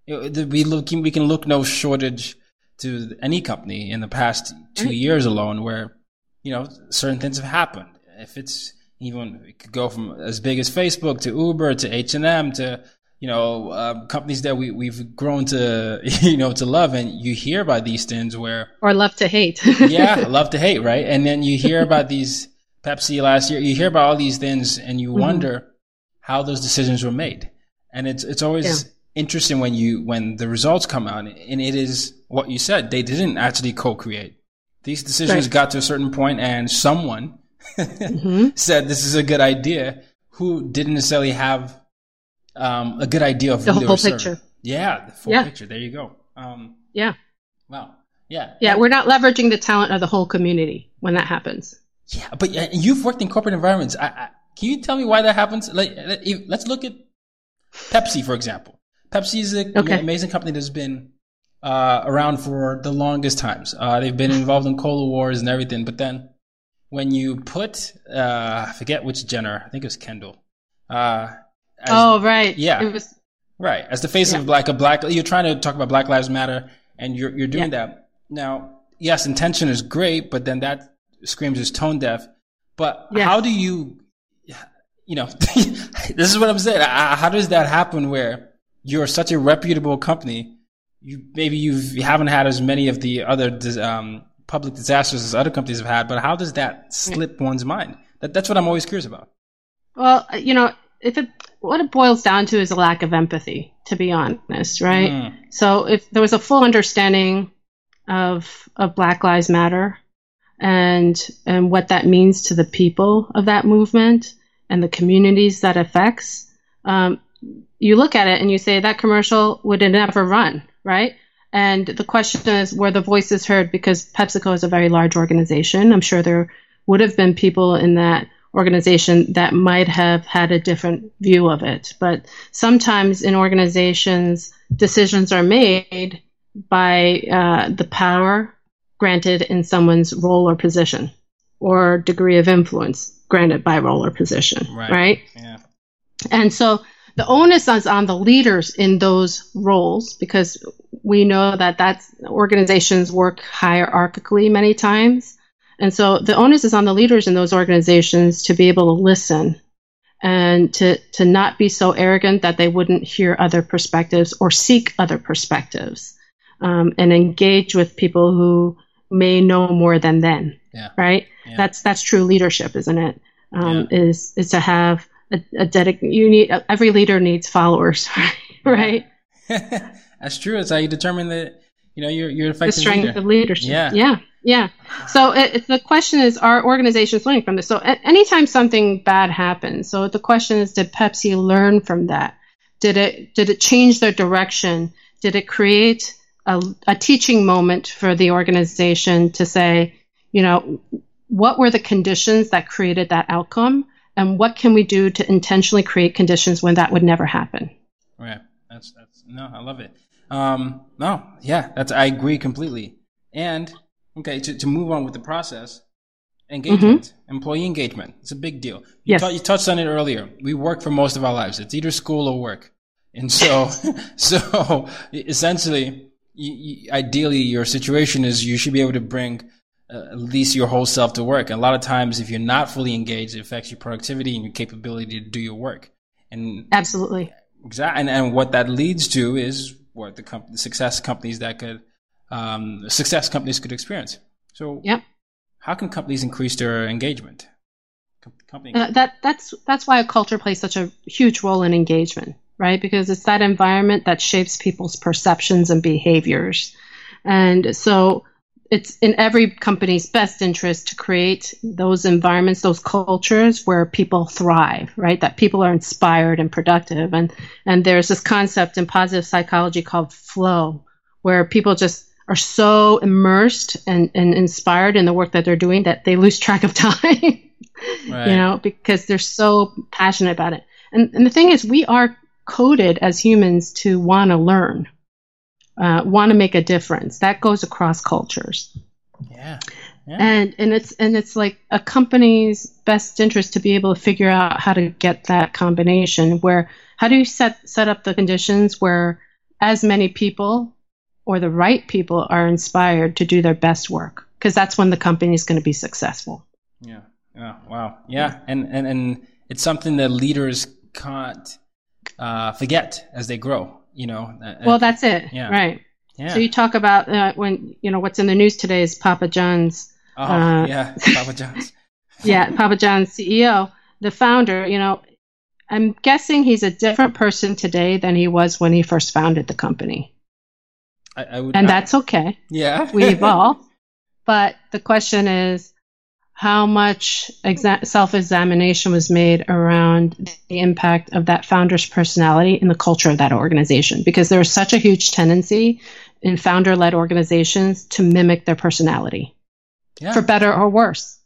it, we look. We can look no shortage to any company in the past two years alone, where you know certain things have happened. If it's even it could go from as big as Facebook to Uber to H and M to you know, uh, companies that we, we've grown to, [LAUGHS] you know, to love. And you hear about these things where. Or love to hate. [LAUGHS] yeah, love to hate, right? And then you hear about these Pepsi last year, you hear about all these things and you mm-hmm. wonder how those decisions were made. And it's, it's always yeah. interesting when you, when the results come out and it is what you said, they didn't actually co-create. These decisions right. got to a certain point and someone [LAUGHS] mm-hmm. said this is a good idea who didn't necessarily have um, a good idea of the whole picture. Yeah, the full yeah. picture. There you go. Um, yeah. Wow. Yeah. Yeah, we're not leveraging the talent of the whole community when that happens. Yeah, but uh, you've worked in corporate environments. I, I, can you tell me why that happens? Like, let's look at Pepsi, for example. Pepsi is an okay. amazing company that's been uh, around for the longest times. Uh, they've been involved in cola wars and everything, but then when you put uh, I forget which Jenner, I think it was Kendall. Uh, as, oh right, yeah, it was right as the face Yeah. of like a black. You're trying to talk about Black Lives Matter, and you're you're doing Yeah. that now. Yes, intention is great, but then that screams is tone deaf. But Yes. how do you, you know, [LAUGHS] this is what I'm saying. Uh, How does that happen where you're such a reputable company? You maybe you've, you haven't had as many of the other um, public disasters as other companies have had, but how does that slip one's mind? That, that's what I'm always curious about. Well, you know, if it what it boils down to is a lack of empathy, to be honest, right? Mm. So if there was a full understanding of of Black Lives Matter and and what that means to the people of that movement and the communities that affects, um, you look at it and you say that commercial would never run, right? And the question is, were the voices heard? Because PepsiCo is a very large organization. I'm sure there would have been people in that organization that might have had a different view of it. But sometimes in organizations, decisions are made by uh, the power granted in someone's role or position or degree of influence granted by role or position, Right. right? Yeah. And so the onus is on the leaders in those roles because we know that that's organizations work hierarchically many times. And so the onus is on the leaders in those organizations to be able to listen and to, to not be so arrogant that they wouldn't hear other perspectives or seek other perspectives um, and engage with people who may know more than them. Yeah. Right? Yeah. That's that's true leadership, isn't it? Um, Is is to have a, a dedic- you need every leader needs followers, [LAUGHS] right? [LAUGHS] That's true. It's how you determine that you know you're you're The strength leader. of leadership. Yeah. yeah, yeah. So it, it- the question is, are organizations learning from this? So a- anytime something bad happens, so the question is, did Pepsi learn from that? Did it did it change their direction? Did it create a, a teaching moment for the organization to say, you know, what were the conditions that created that outcome, and what can we do to intentionally create conditions when that would never happen? Right. That's that's no, I love it. Um, no, yeah, that's I agree completely. And okay, to, to move on with the process, engagement, employee engagement, it's a big deal. You, Mm-hmm. Yes. tou- you touched on it earlier. We work for most of our lives. It's either school or work, and so [LAUGHS] so essentially, you, you, ideally, your situation is you should be able to bring. Uh, at least your whole self to work. And a lot of times, if you're not fully engaged, it affects your productivity and your capability to do your work. And Absolutely. Exactly, and, and what that leads to is what the, comp- the success companies that could um, success companies could experience. So, Yep. how can companies increase their engagement? Com- Company, Uh, that that's that's why a culture plays such a huge role in engagement, right? Because it's that environment that shapes people's perceptions and behaviors, and so it's in every company's best interest to create those environments, those cultures where people thrive, right? That people are inspired and productive, and and there's this concept in positive psychology called flow, where people just are so immersed and, and inspired in the work that they're doing that they lose track of [LAUGHS] time. Right. you know, because they're so passionate about it. And, and the thing is, we are coded as humans to want to learn, uh, want to make a difference. That goes across cultures. yeah, yeah, And and it's and it's like a company's best interest to be able to figure out how to get that combination where how do you set set up the conditions where as many people or the right people are inspired to do their best work because that's when the company is going to be successful. yeah, yeah. Wow, yeah, and and and it's something that leaders can't uh, forget as they grow. You know. Uh, Well, that's it. yeah. Right. yeah. So you talk about uh, when you know what's in the news today is Papa John's. oh, uh, yeah, Papa John's. [LAUGHS] [LAUGHS] Yeah, Papa John's CEO, the founder. You know, I'm guessing he's a different person today than he was when he first founded the company, I, I would, and I- that's okay. yeah. We evolve, [LAUGHS] but the question is. How much exa- self-examination was made around the impact of that founder's personality in the culture of that organization? Because there is such a huge tendency in founder-led organizations to mimic their personality. yeah. for better or worse.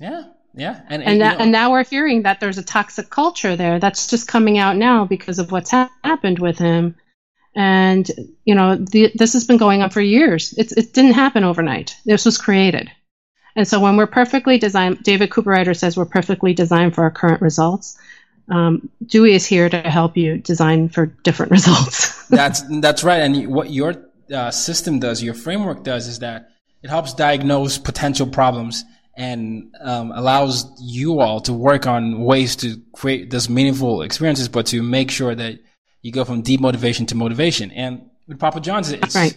yeah, yeah, and And, that, know- and now we're hearing that there's a toxic culture there that's just coming out now because of what's ha- happened with him. And you know, the, this has been going on for years. It's, it didn't happen overnight. This was created, And so when we're perfectly designed, David Cooperrider says we're perfectly designed for our current results. Um, DOWE is here to help you design for different [LAUGHS] results. that's that's right. And what your uh, system does, your framework does, is that it helps diagnose potential problems and um, allows you all to work on ways to create this meaningful experiences, but to make sure that you go from demotivation to motivation. And with Papa John's, it's right.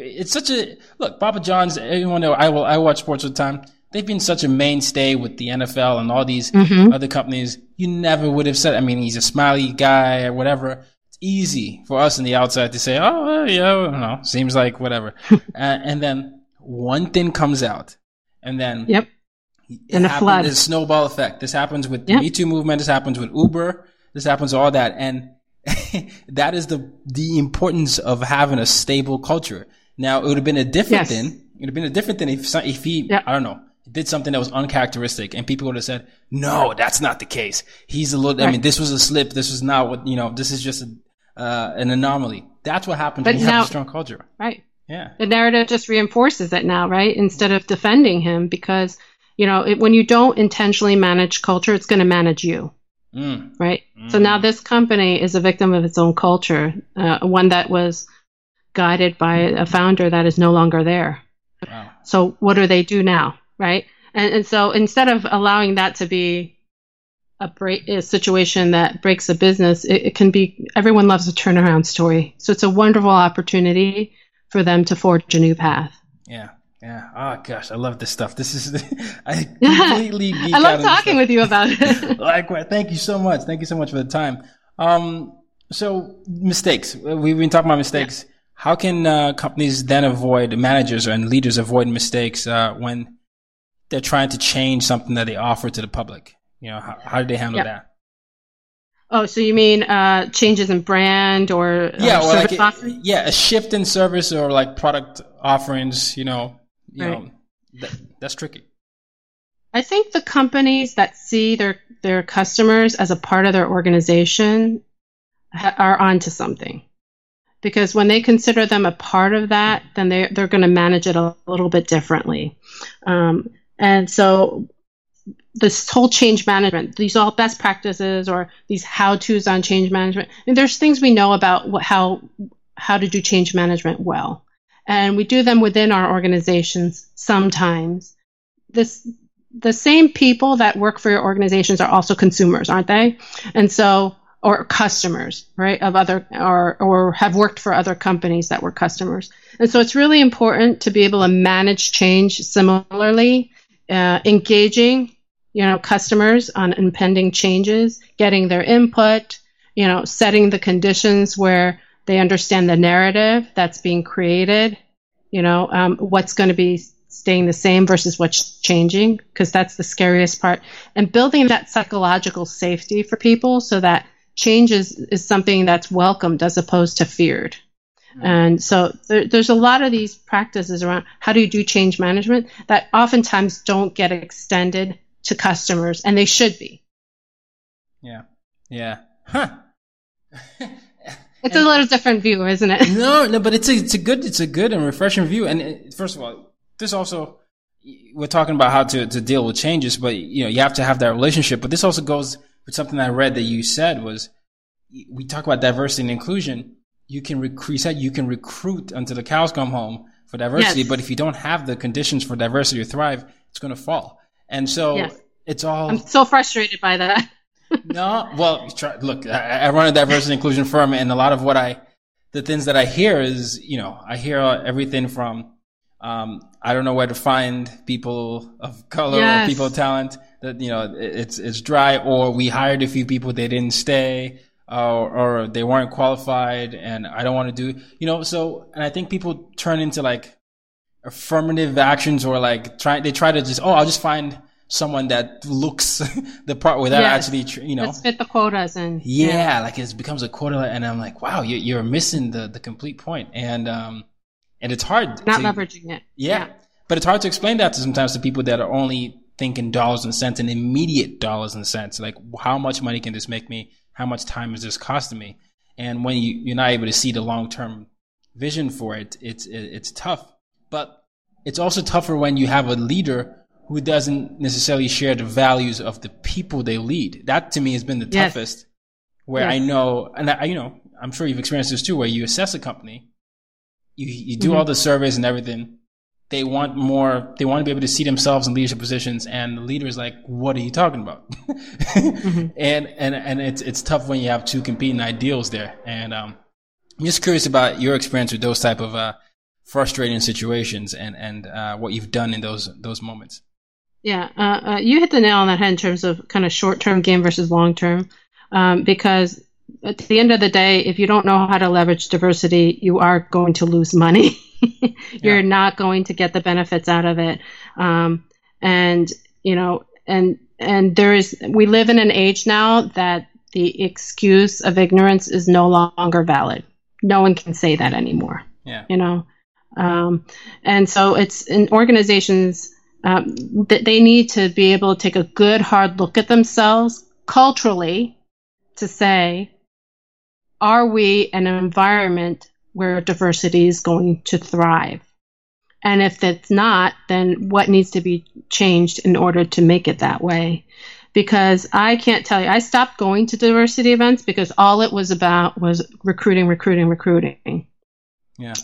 It's such a look. Papa John's, everyone know I will I watch sports all the time. They've been such a mainstay with the NFL and all these mm-hmm. other companies. You never would have said. I mean, he's a smiley guy or whatever. It's easy for us on the outside to say, "Oh, yeah, I don't know, seems like whatever," [LAUGHS] uh, and then one thing comes out, and then yep, and a flood, a snowball effect. This happens with yep. the Me Too movement. This happens with Uber. This happens all that, and [LAUGHS] that is the the importance of having a stable culture. Now, it would have been a different yes. thing. It would have been a different thing if if he. I don't know, did something that was uncharacteristic, and people would have said, "No, that's not the case. He's a little. Right. I mean, this was a slip. This was not what you know. This is just a, uh, an anomaly. That's what happens but when you now, have a strong culture, right? Yeah. The narrative just reinforces it now, right? Instead of defending him, because you know, it, when you don't intentionally manage culture, it's going to manage you. Mm. Right. Mm. So now this company is a victim of its own culture, uh, one that was guided by a founder that is no longer there. Wow. So what do they do now? Right. And, and so instead of allowing that to be a, break, a situation that breaks a business, it, it can be everyone loves a turnaround story. So it's a wonderful opportunity for them to forge a new path. Yeah. Yeah. Oh gosh, I love this stuff. This is [LAUGHS] I [LAUGHS] completely geek I love talking with you about [LAUGHS] it. Likewise. Thank you so much. Thank you so much for the time. Um, so mistakes. We've been talking about mistakes. Yeah. How can uh, companies then avoid managers and leaders avoid mistakes uh, when they're trying to change something that they offer to the public? You know, how, how do they handle yeah. that? Oh, so you mean uh, changes in brand or yeah, or like a, yeah, a shift in service or like product offerings. You know, you right. know, that, that's tricky. I think the companies that see their their customers as a part of their organization ha- are onto something. Because when they consider them a part of that, then they they're going to manage it a little bit differently. Um, and so this whole change management, these all best practices or these how tos on change management. And there's things we know about what, how how to do change management well and we do them within our organizations sometimes. This the same people that work for your organizations are also consumers, aren't they? And so or customers, right, of other or or have worked for other companies that were customers. And so it's really important to be able to manage change similarly, uh, engaging, you know, customers on impending changes, getting their input, you know, setting the conditions where they understand the narrative that's being created, you know, um, what's going to be staying the same versus what's changing, because that's the scariest part. And building that psychological safety for people so that change is, is something that's welcomed as opposed to feared. Mm-hmm. And so there, there's a lot of these practices around how do you do change management that oftentimes don't get extended to customers, and they should be. Yeah. Yeah. Huh. It's and, a little different view, isn't it? No, no, but it's a it's a good it's a good and refreshing view. And it, first of all, this also we're talking about how to to deal with changes, but you know you have to have that relationship. But this also goes with something I read that you said was we talk about diversity and inclusion. You can recruit. You can recruit until the cows come home for diversity, yes. but if you don't have the conditions for diversity to thrive, it's going to fall. And so yes. it's all. I'm so frustrated by that [LAUGHS] no, well, try, look, I, I, run a diversity inclusion firm, and a lot of what I, the things that I hear is, you know, I hear everything from, um, I don't know where to find people of color yes. or people of talent. That you know, it's it's dry, or we hired a few people, they didn't stay, or, or they weren't qualified, and I don't want to do, you know. So, and I think people turn into like affirmative actions, or like try they try to just, oh, I'll just find someone that looks [LAUGHS] the part without yes. actually, you know, let's fit the quotas and yeah, yeah, like it becomes a quota, and I'm like, wow, you're, you're missing the the complete point, and um, and it's hard not to, leveraging it. Yeah, yeah, but it's hard to explain that to sometimes to people that are only thinking dollars and cents and immediate dollars and cents, like how much money can this make me? How much time is this costing me? And when you, you're not able to see the long term vision for it, it's it, it's tough. But it's also tougher when you have a leader who doesn't necessarily share the values of the people they lead. That to me has been the Yes. toughest. Where Yes. I know, and I, you know, I'm sure you've experienced this too, where you assess a company, you you do Mm-hmm. all the surveys and everything. They want more. They want to be able to see themselves in leadership positions, and the leader is like, "What are you talking about?" Mm-hmm. [LAUGHS] And and and it's it's tough when you have two competing ideals there. And um, I'm just curious about your experience with those type of uh, frustrating situations and and uh, what you've done in those those moments. Yeah, uh, uh, you hit the nail on the head in terms of kind of short term game versus long term. Um, because at the end of the day, if you don't know how to leverage diversity, you are going to lose money. [LAUGHS] [LAUGHS] You're Yeah. not going to get the benefits out of it. Um, and, you know, and, and there is, we live in an age now that the excuse of ignorance is no longer valid. No one can say that anymore Yeah. you know um, and so it's in organizations um, that they need to be able to take a good hard look at themselves culturally to say are we an environment where diversity is going to thrive and if it's not then what needs to be changed in order to make it that way because I can't tell you. I stopped going to diversity events because all it was about was recruiting, recruiting, recruiting Yeah.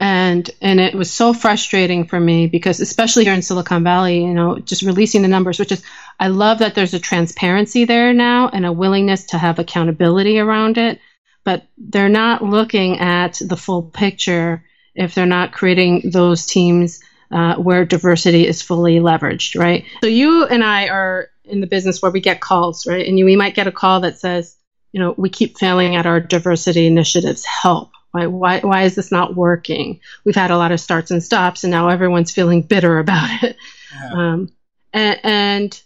and and it was so frustrating for me because especially here in Silicon Valley, you know, just releasing the numbers, which is I love that there's a transparency there now and a willingness to have accountability around it, but they're not looking at the full picture if they're not creating those teams uh, where diversity is fully leveraged, right? So you and I are in the business where we get calls, right? And you, we might get a call that says, you know, we keep failing at our diversity initiatives. Help. Why, why, why is this not working? We've had a lot of starts and stops, and now everyone's feeling bitter [LAUGHS] about it. Yeah. Um, and, and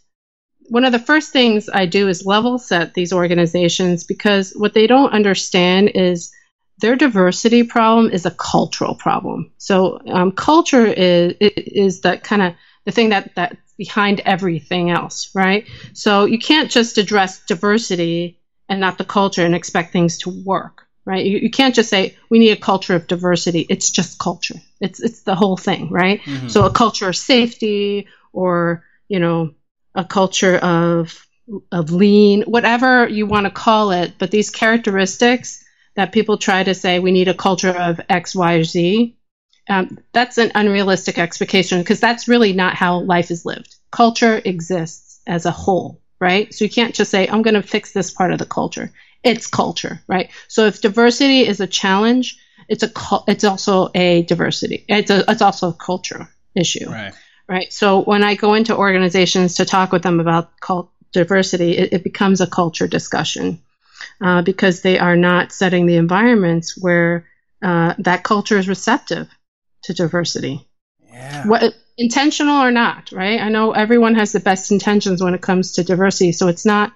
one of the first things I do is level set these organizations because what they don't understand is their diversity problem is a cultural problem. So um, culture is is the kind of the thing that that's behind everything else, right? So you can't just address diversity and not the culture and expect things to work, right? You, you can't just say we need a culture of diversity. It's just culture. It's it's the whole thing, right? So a culture of safety or you know a culture of of lean, whatever you want to call it, but these characteristics that people try to say we need a culture of X, Y, Z, um, that's an unrealistic expectation because that's really not how life is lived. Culture exists as a whole, right? So you can't just say, I'm going to fix this part of the culture. It's culture, right? So if diversity is a challenge, it's a it's also a diversity. It's a, it's also a culture issue Right. Right? So when I go into organizations to talk with them about cult diversity, it, it becomes a culture discussion uh, because they are not setting the environments where uh, that culture is receptive to diversity, Yeah. what intentional or not, right? I know everyone has the best intentions when it comes to diversity, so it's not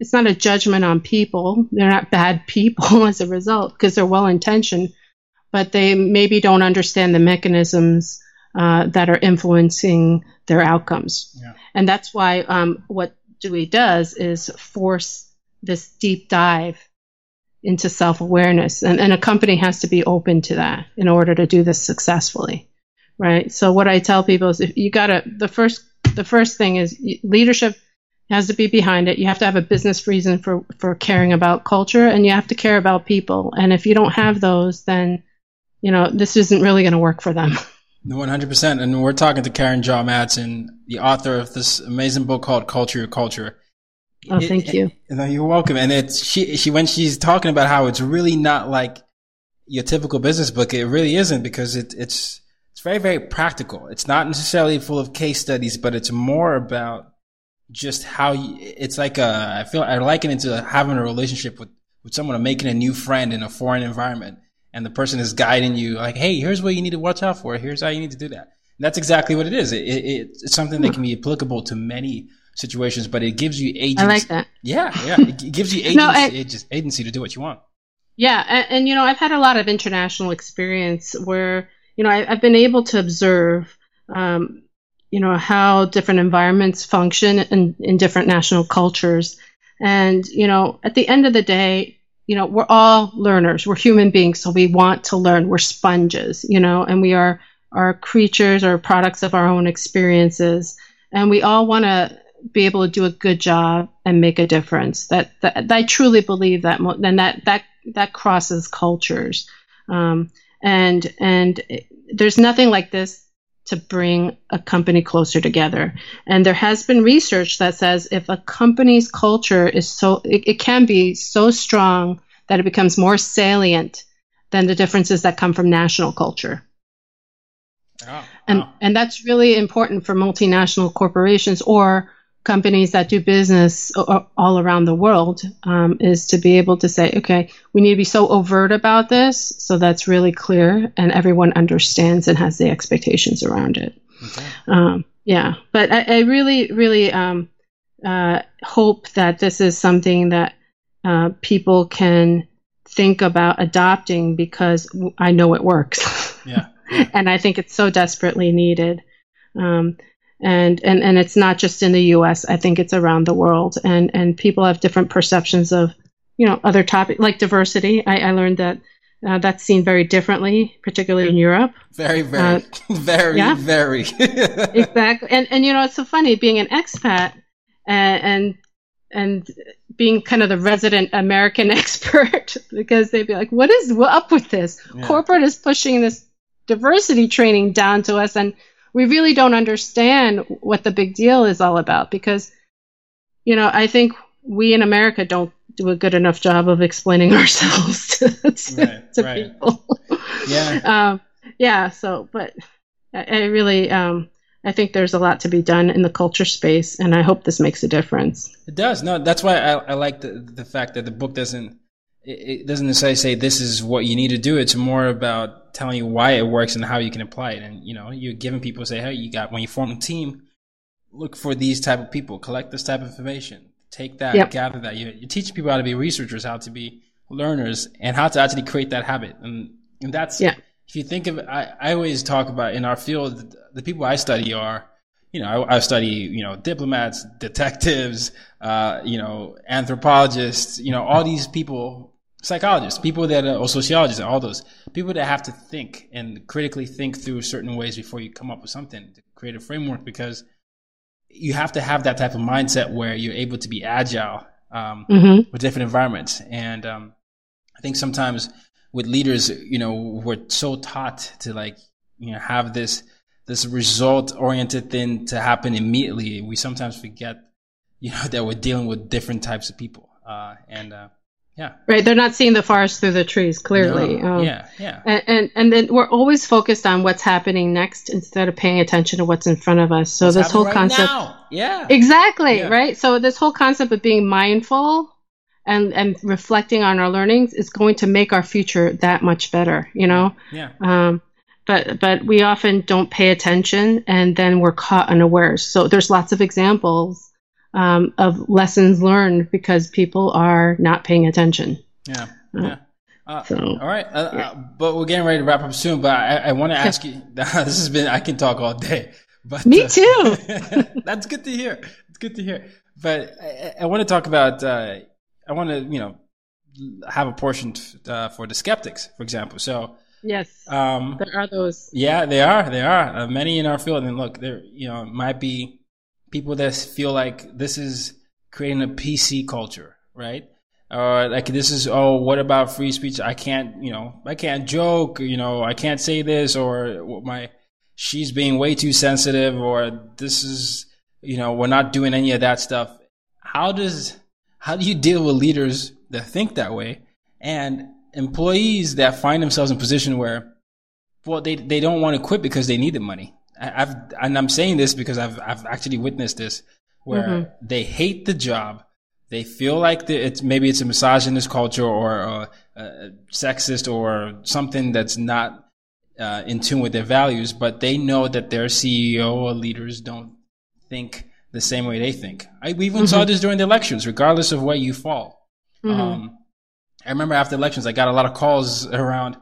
it's not a judgment on people. They're not bad people [LAUGHS] as a result because they're well intentioned, but they maybe don't understand the mechanisms uh, that are influencing their outcomes. Yeah. And that's why um, what DOWE does is force this deep dive into self awareness. And, and a company has to be open to that in order to do this successfully. Right. So what I tell people is if you gotta, the first, the first thing is leadership has to be behind it. You have to have a business reason for, for caring about culture and you have to care about people. And if you don't have those, then, you know, this isn't really going to work for them. [LAUGHS] One hundred percent, and we're talking to Karen Jaw Madson, the author of this amazing book called "Culture Your Culture." Oh, thank you. No, you're welcome. And it's she she when she's talking about how it's really not like your typical business book. It really isn't because it, it's it's very very practical. It's not necessarily full of case studies, but it's more about just how you, it's like a. I feel I liken it to having a relationship with with someone or making a new friend in a foreign environment, and the person is guiding you like, hey, here's what you need to watch out for. Here's how you need to do that. And that's exactly what it is. It, it, it's something that can be applicable to many situations, but it gives you agency. I like that. Yeah, yeah. It gives you [LAUGHS] agency, No, I- agen- agency to do what you want. Yeah, and, and you know, I've had a lot of international experience where you know I, I've been able to observe, um, you know, how different environments function in, in different national cultures, and you know, at the end of the day, you know, we're all learners. We're human beings, so we want to learn. We're sponges, you know, and we are are creatures or products of our own experiences. and we all want to be able to do a good job and make a difference. That, that I truly believe that, and that that that crosses cultures. Um, and and there's nothing like this to bring a company closer together. And there has been research that says if a company's culture is so, it, it can be so strong that it becomes more salient than the differences that come from national culture. Oh, and wow. and that's really important for multinational corporations or companies that do business all around the world um, is to be able to say, okay, we need to be so overt about this so that's really clear and everyone understands and has the expectations around it. Okay. Um, yeah, but I, I really, really um, uh, hope that this is something that uh, people can think about adopting because I know it works. Yeah. yeah. [LAUGHS] and I think it's so desperately needed. Um, and and and it's not just in the U.S. I think it's around the world, and and people have different perceptions of you know other topics like diversity. I, I learned that uh, that's seen very differently, particularly in Europe. Very, very, uh, [LAUGHS] very, yeah. very. [LAUGHS] exactly, and and you know it's so funny being an expat and, and and being kind of the resident American [LAUGHS] expert because they'd be like, "What is up with this? Yeah. Corporate is pushing this diversity training down to us, and we really don't understand what the big deal is all about because, you know, I think we in America don't do a good enough job of explaining [LAUGHS] ourselves to, to, right, to right. people. Yeah. [LAUGHS] um, yeah. So, but I, I really, um, I think there's a lot to be done in the culture space, and I hope this makes a difference. It does. No, that's why I, I like the the fact that the book doesn't it doesn't necessarily say this is what you need to do. It's more about telling you why it works and how you can apply it. And you know, you're giving people say, hey, you got when you form a team, look for these type of people, collect this type of information, take that, yep. gather that. You're, you're, teaching people how to be researchers, how to be learners, and how to actually create that habit. And and that's yeah. if you think of I, I always talk about in our field, the, the people I study are you know, I, I, study, you know, diplomats, detectives, uh, you know, anthropologists, you know, all these people psychologists, people that are, or sociologists, all those people that have to think and critically think through certain ways before you come up with something to create a framework because you have to have that type of mindset where you're able to be agile um, mm-hmm. with different environments. And um, I think sometimes with leaders, you know, we're so taught to like, you know, have this this result oriented thing to happen immediately. We sometimes forget, you know, [LAUGHS] that we're dealing with different types of people. Uh, and uh, yeah. Right. They're not seeing the forest through the trees clearly. No. Um, yeah. Yeah. And, and, and then we're always focused on what's happening next instead of paying attention to what's in front of us. So this whole right concept. Now. Yeah. Exactly. Yeah. Right. So this whole concept of being mindful and and reflecting on our learnings is going to make our future that much better. You know. Yeah. Um, but but we often don't pay attention and then we're caught unawares. So there's lots of examples um, of lessons learned because people are not paying attention. Yeah. Uh, yeah. Uh, so, all right, uh, yeah. Uh, but we're getting ready to wrap up soon. But I, I want to ask you. [LAUGHS] this has been. I can talk all day. But me uh, too. [LAUGHS] that's good to hear. It's good to hear. But I, I want to talk about. Uh, I want to, you know, have a portion for the skeptics, for example. So yes, um, there are those. Yeah, they are. They are many in our field. And look, there, you know, might be people that feel like this is creating a PC culture, right? Or like this is oh, what about free speech? I can't, you know, I can't joke, you know, I can't say this, or my she's being way too sensitive, or this is, you know, we're not doing any of that stuff. How does how do you deal with leaders that think that way and employees that find themselves in a position where well they they don't want to quit because they need the money I've and I'm saying this because I've I've actually witnessed this where mm-hmm. they hate the job. They feel like the, it's maybe it's a misogynist culture or a, a sexist or something that's not uh, in tune with their values, but they know that their CEO or leaders don't think the same way they think. I, we even mm-hmm. saw this during the elections, regardless of where you fall. Mm-hmm. Um, I remember after elections, I got a lot of calls around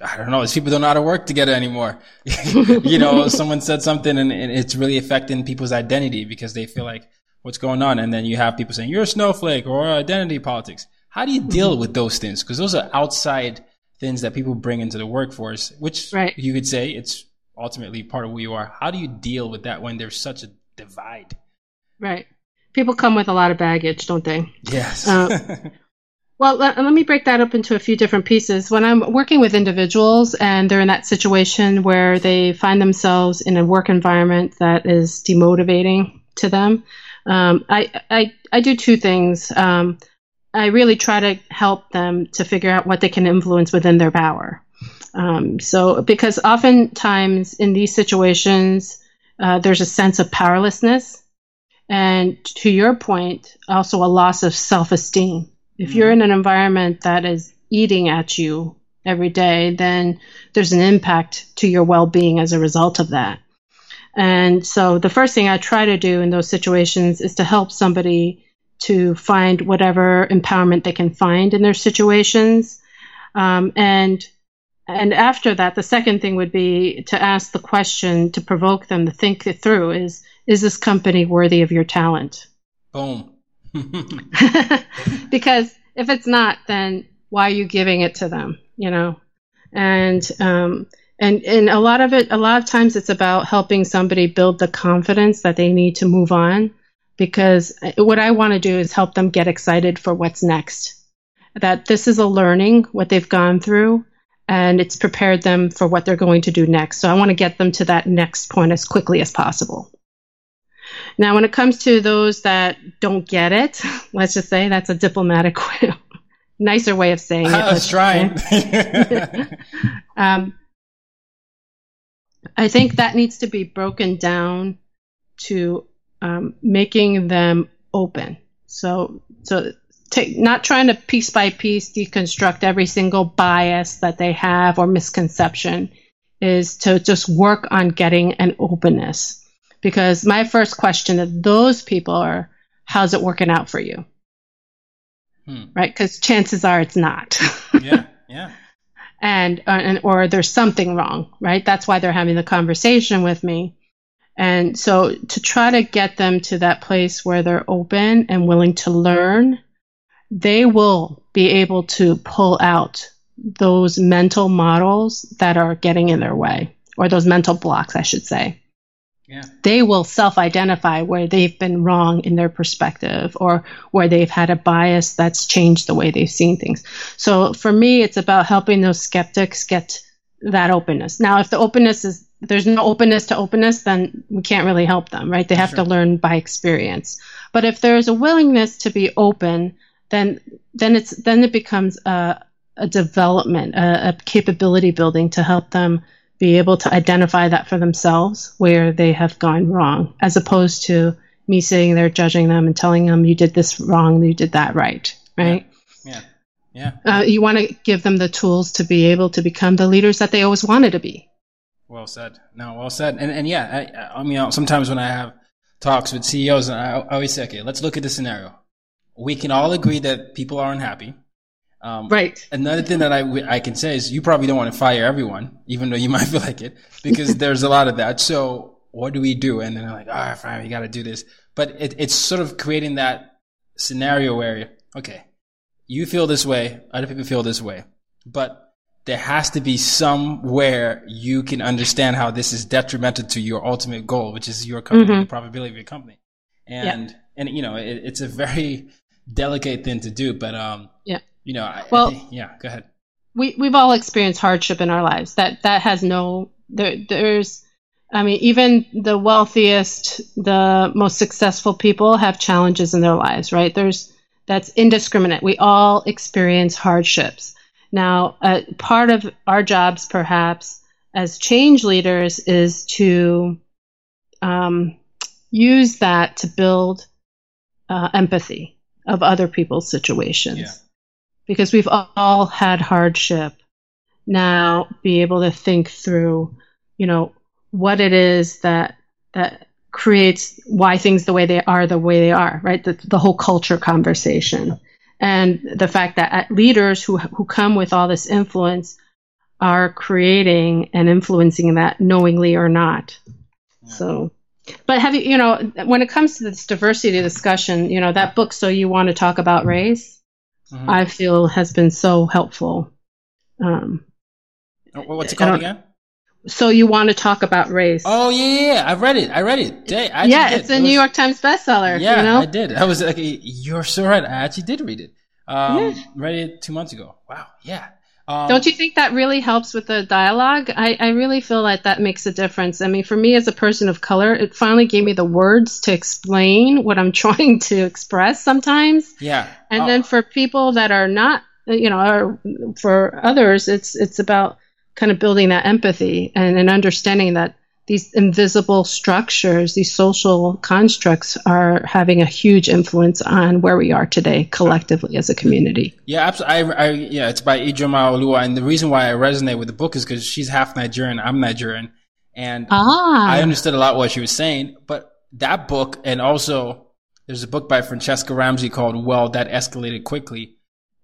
I don't know. These people don't know how to work together anymore. [LAUGHS] you know, someone said something and, and, it's really affecting people's identity because they feel like what's going on. And then you have people saying you're a snowflake or identity politics. How do you deal with those things? Because those are outside things that people bring into the workforce, which right. you could say it's ultimately part of who you are. How do you deal with that when there's such a divide. Right. People come with a lot of baggage, don't they? Yes. Uh, [LAUGHS] Well, let, let, me break that up into a few different pieces. When I'm working with individuals and they're in that situation where they find themselves in a work environment that is demotivating to them, um, I, I, I do two things. Um, I really try to help them to figure out what they can influence within their power. Um, so, because oftentimes in these situations, uh, there's a sense of powerlessness. And to your point, also a loss of self esteem. If you're in an environment that is eating at you every day, then there's an impact to your well being as a result of that. And so the first thing I try to do in those situations is to help somebody to find whatever empowerment they can find in their situations. Um, and and after that, the second thing would be to ask the question to provoke them to think it through is is this company worthy of your talent? Boom. [LAUGHS] because if it's not, then why are you giving it to them? You know, and um, and and a lot of it, a lot of times, it's about helping somebody build the confidence that they need to move on. Because what I want to do is help them get excited for what's next. That this is a learning what they've gone through, and it's prepared them for what they're going to do next. So I want to get them to that next point as quickly as possible. Now, when it comes to those that don't get it, [LAUGHS] let's just say that's a diplomatic [LAUGHS] nicer way of saying it. I was trying. [LAUGHS] um, I think that needs to be broken down to um, making them open. So, so take, not trying to piece by piece deconstruct every single bias that they have or misconception is to just work on getting an openness because my first question to those people are, how's it working out for you? Hmm. Right? Because chances are it's not. yeah, yeah. [LAUGHS] And, uh, and or there's something wrong, right? That's why they're having the conversation with me. And so to try to get them to that place where they're open and willing to learn, they will be able to pull out those mental models that are getting in their way, or those mental blocks, I should say. Yeah. They will self identify where they've been wrong in their perspective or where they've had a bias that's changed the way they've seen things. So for me, it's about helping those skeptics get that openness. Now, if the openness is, there's no openness to openness, then we can't really help them, right? They have sure. to learn by experience. But if there's a willingness to be open, then, then it's, then it becomes a, a development, a, a capability building to help them be able to identify that for themselves where they have gone wrong, as opposed to me sitting there judging them and telling them you did this wrong, you did that right, right? Yeah. Yeah. yeah. Uh, you want to give them the tools to be able to become the leaders that they always wanted to be. Well said. No, well said. And and yeah, I, I mean, sometimes when I have talks with CEOs, I, I always say, okay, let's look at the scenario. We can all agree that people are unhappy. Um, right. Another thing that I, I can say is you probably don't want to fire everyone, even though you [LAUGHS] might feel like it, because there's a lot of that. So what do we do? And then they're like, all right, fine, we got to do this. But it, it's sort of creating that scenario where, okay, you feel this way, other people feel this way, but there has to be somewhere you can understand how this is detrimental to your ultimate goal, which is your company, mm-hmm. the probability of your company. And, yeah. and, you know, it, it's a very delicate thing to do, but, um, yeah you know, I, well, I yeah, go ahead. We we've all experienced hardship in our lives. That that has no there. There's, I mean, even the wealthiest, the most successful people have challenges in their lives, right? There's that's indiscriminate. We all experience hardships. Now, uh, part of our jobs, perhaps, as change leaders, is to um, use that to build uh, empathy of other people's situations. Because we've all had hardship. Now be able to think through, you know, what it is that that creates why things the way they are the way they are, right? The, the whole culture conversation. And the fact that uh, leaders who who come with all this influence are creating and influencing that knowingly or not. Yeah. So but have you, you know, when it comes to this diversity discussion, you know, that book, So You Want to Talk About Race, mm-hmm. I feel has been so helpful. Um, oh, What's it called again? so you want to talk about race? Oh yeah, yeah, yeah. I read it. I read it. Day, I yeah, did. it's a It New was- York Times bestseller. Yeah, you know? I did. I was like, you're so right. I actually did read it. Um, Yeah. read it two months ago. Wow. Yeah. Um, Don't you think that really helps with the dialogue? I, I really feel like that makes a difference. I mean, for me as a person of color, it finally gave me the words to explain what I'm [LAUGHS] trying to express sometimes. Yeah. And Oh, then for people that are not, you know, or for others, it's it's about kind of building that empathy and, and understanding that these invisible structures, these social constructs, are having a huge influence on where we are today collectively as a community. Yeah, absolutely. I, I, yeah, it's by Ijeoma Oluo, and the reason why I resonate with the book is because she's half Nigerian. I'm Nigerian, and Ah, I understood a lot what she was saying. But that book, and also there's a book by Franchesca Ramsey called "Well, That Escalated Quickly."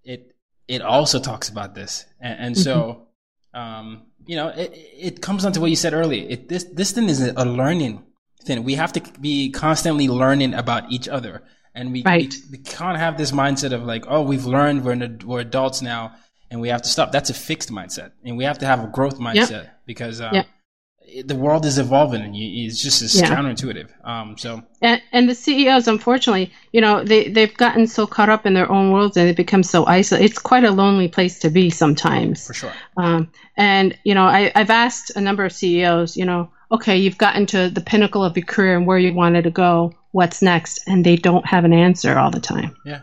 It it also talks about this, and, and so um, you know, it, it comes down to what you said earlier. It, this this thing is a learning thing. We have to be constantly learning about each other, and we Right. we, we can't have this mindset of like, oh, we've learned, we're an, we're adults now, and we have to stop. That's a fixed mindset, and we have to have a growth mindset because um, Yep. The world is evolving, and you, it's just it's Yeah. counterintuitive. Um, so and, and the CEOs, unfortunately, you know, they, they've gotten so caught up in their own worlds and they become so isolated. It's quite a lonely place to be sometimes. for sure, Um, and, you know, I, I've asked a number of CEOs, you know, okay, you've gotten to the pinnacle of your career and where you wanted to go. What's next? And they don't have an answer all the time, yeah,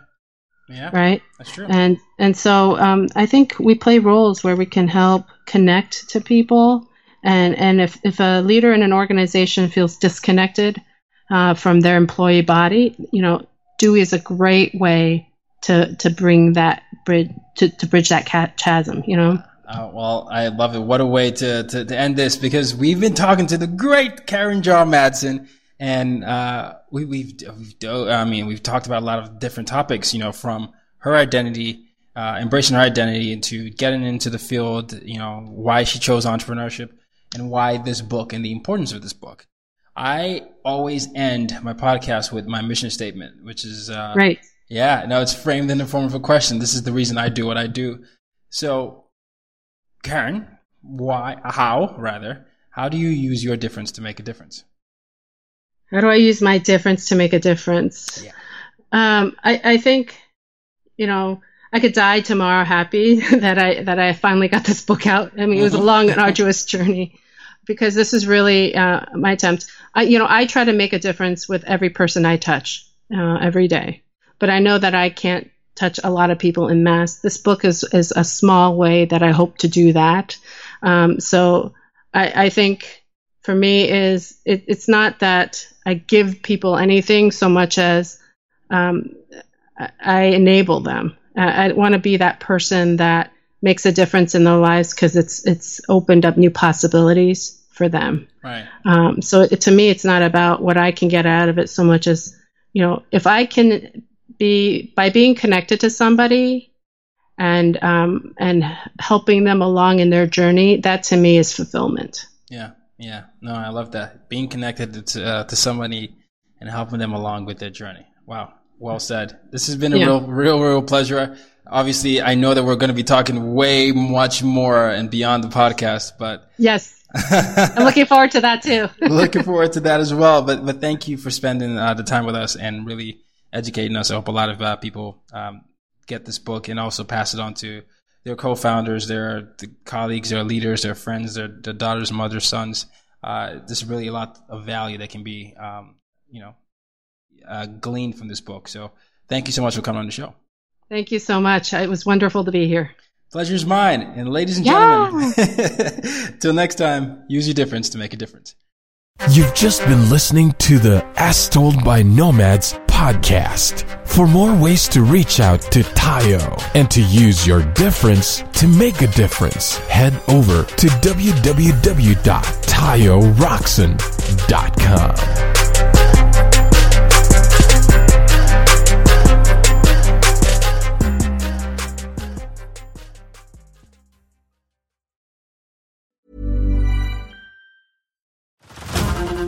yeah, right? that's true. And and so um, I think we play roles where we can help connect to people. And and if, if a leader in an organization feels disconnected uh, from their employee body, you know, DOWE is a great way to to bring that bridge to, to bridge that chasm. You know. Uh, well, I love it. What a way to, to, to end this because we've been talking to the great Karen Jaw-Madson and, uh, we, we've, we've, I mean, we've talked about a lot of different topics, you know, from her identity, uh, embracing her identity into getting into the field, you know, why she chose entrepreneurship and why this book and the importance of this book. I always end my podcast with my mission statement, which is, uh, Right. yeah, no, it's framed in the form of a question. This is the reason I do what I do. So, Karen, why, how, rather, how do you use your difference to make a difference? How do I use my difference to make a difference? Yeah. Um, I, I think, you know, I could die tomorrow happy [LAUGHS] that I that I finally got this book out. I mean, it was a long and [LAUGHS] arduous journey because this is really uh, my attempt. I, you know, I try to make a difference with every person I touch uh, every day, but I know that I can't touch a lot of people in mass. This book is is a small way that I hope to do that. Um, so I, I think for me is it, it's not that I give people anything so much as um, I- enable them. I, I want to be that person that makes a difference in their lives because it's it's opened up new possibilities for them. Right. Um, so it, to me, it's not about what I can get out of it so much as you know if I can be by being connected to somebody and um, and helping them along in their journey. That to me is fulfillment. Yeah. Yeah. No, I love that. Being connected to, uh, to somebody and helping them along with their journey. Wow. Well said. This has been a Yeah. real, real, real pleasure. Obviously, I know that we're going to be talking way much more and beyond the podcast, but Yes, I'm looking forward to that too. [LAUGHS] looking forward to that as well. But but thank you for spending uh, the time with us and really educating us. I hope a lot of uh, people um, get this book and also pass it on to their co-founders, their the colleagues, their leaders, their friends, their, their daughters, mothers, sons. Uh, there's really a lot of value that can be um, you know uh, gleaned from this book. So thank you so much for coming on the show. Thank you so much. It was wonderful to be here. Pleasure's mine. And ladies and Yeah. gentlemen, [LAUGHS] till next time, use your difference to make a difference. You've just been listening to the As Told by Nomads podcast. For more ways to reach out to Tayo and to use your difference to make a difference, head over to www.tayorockson.com.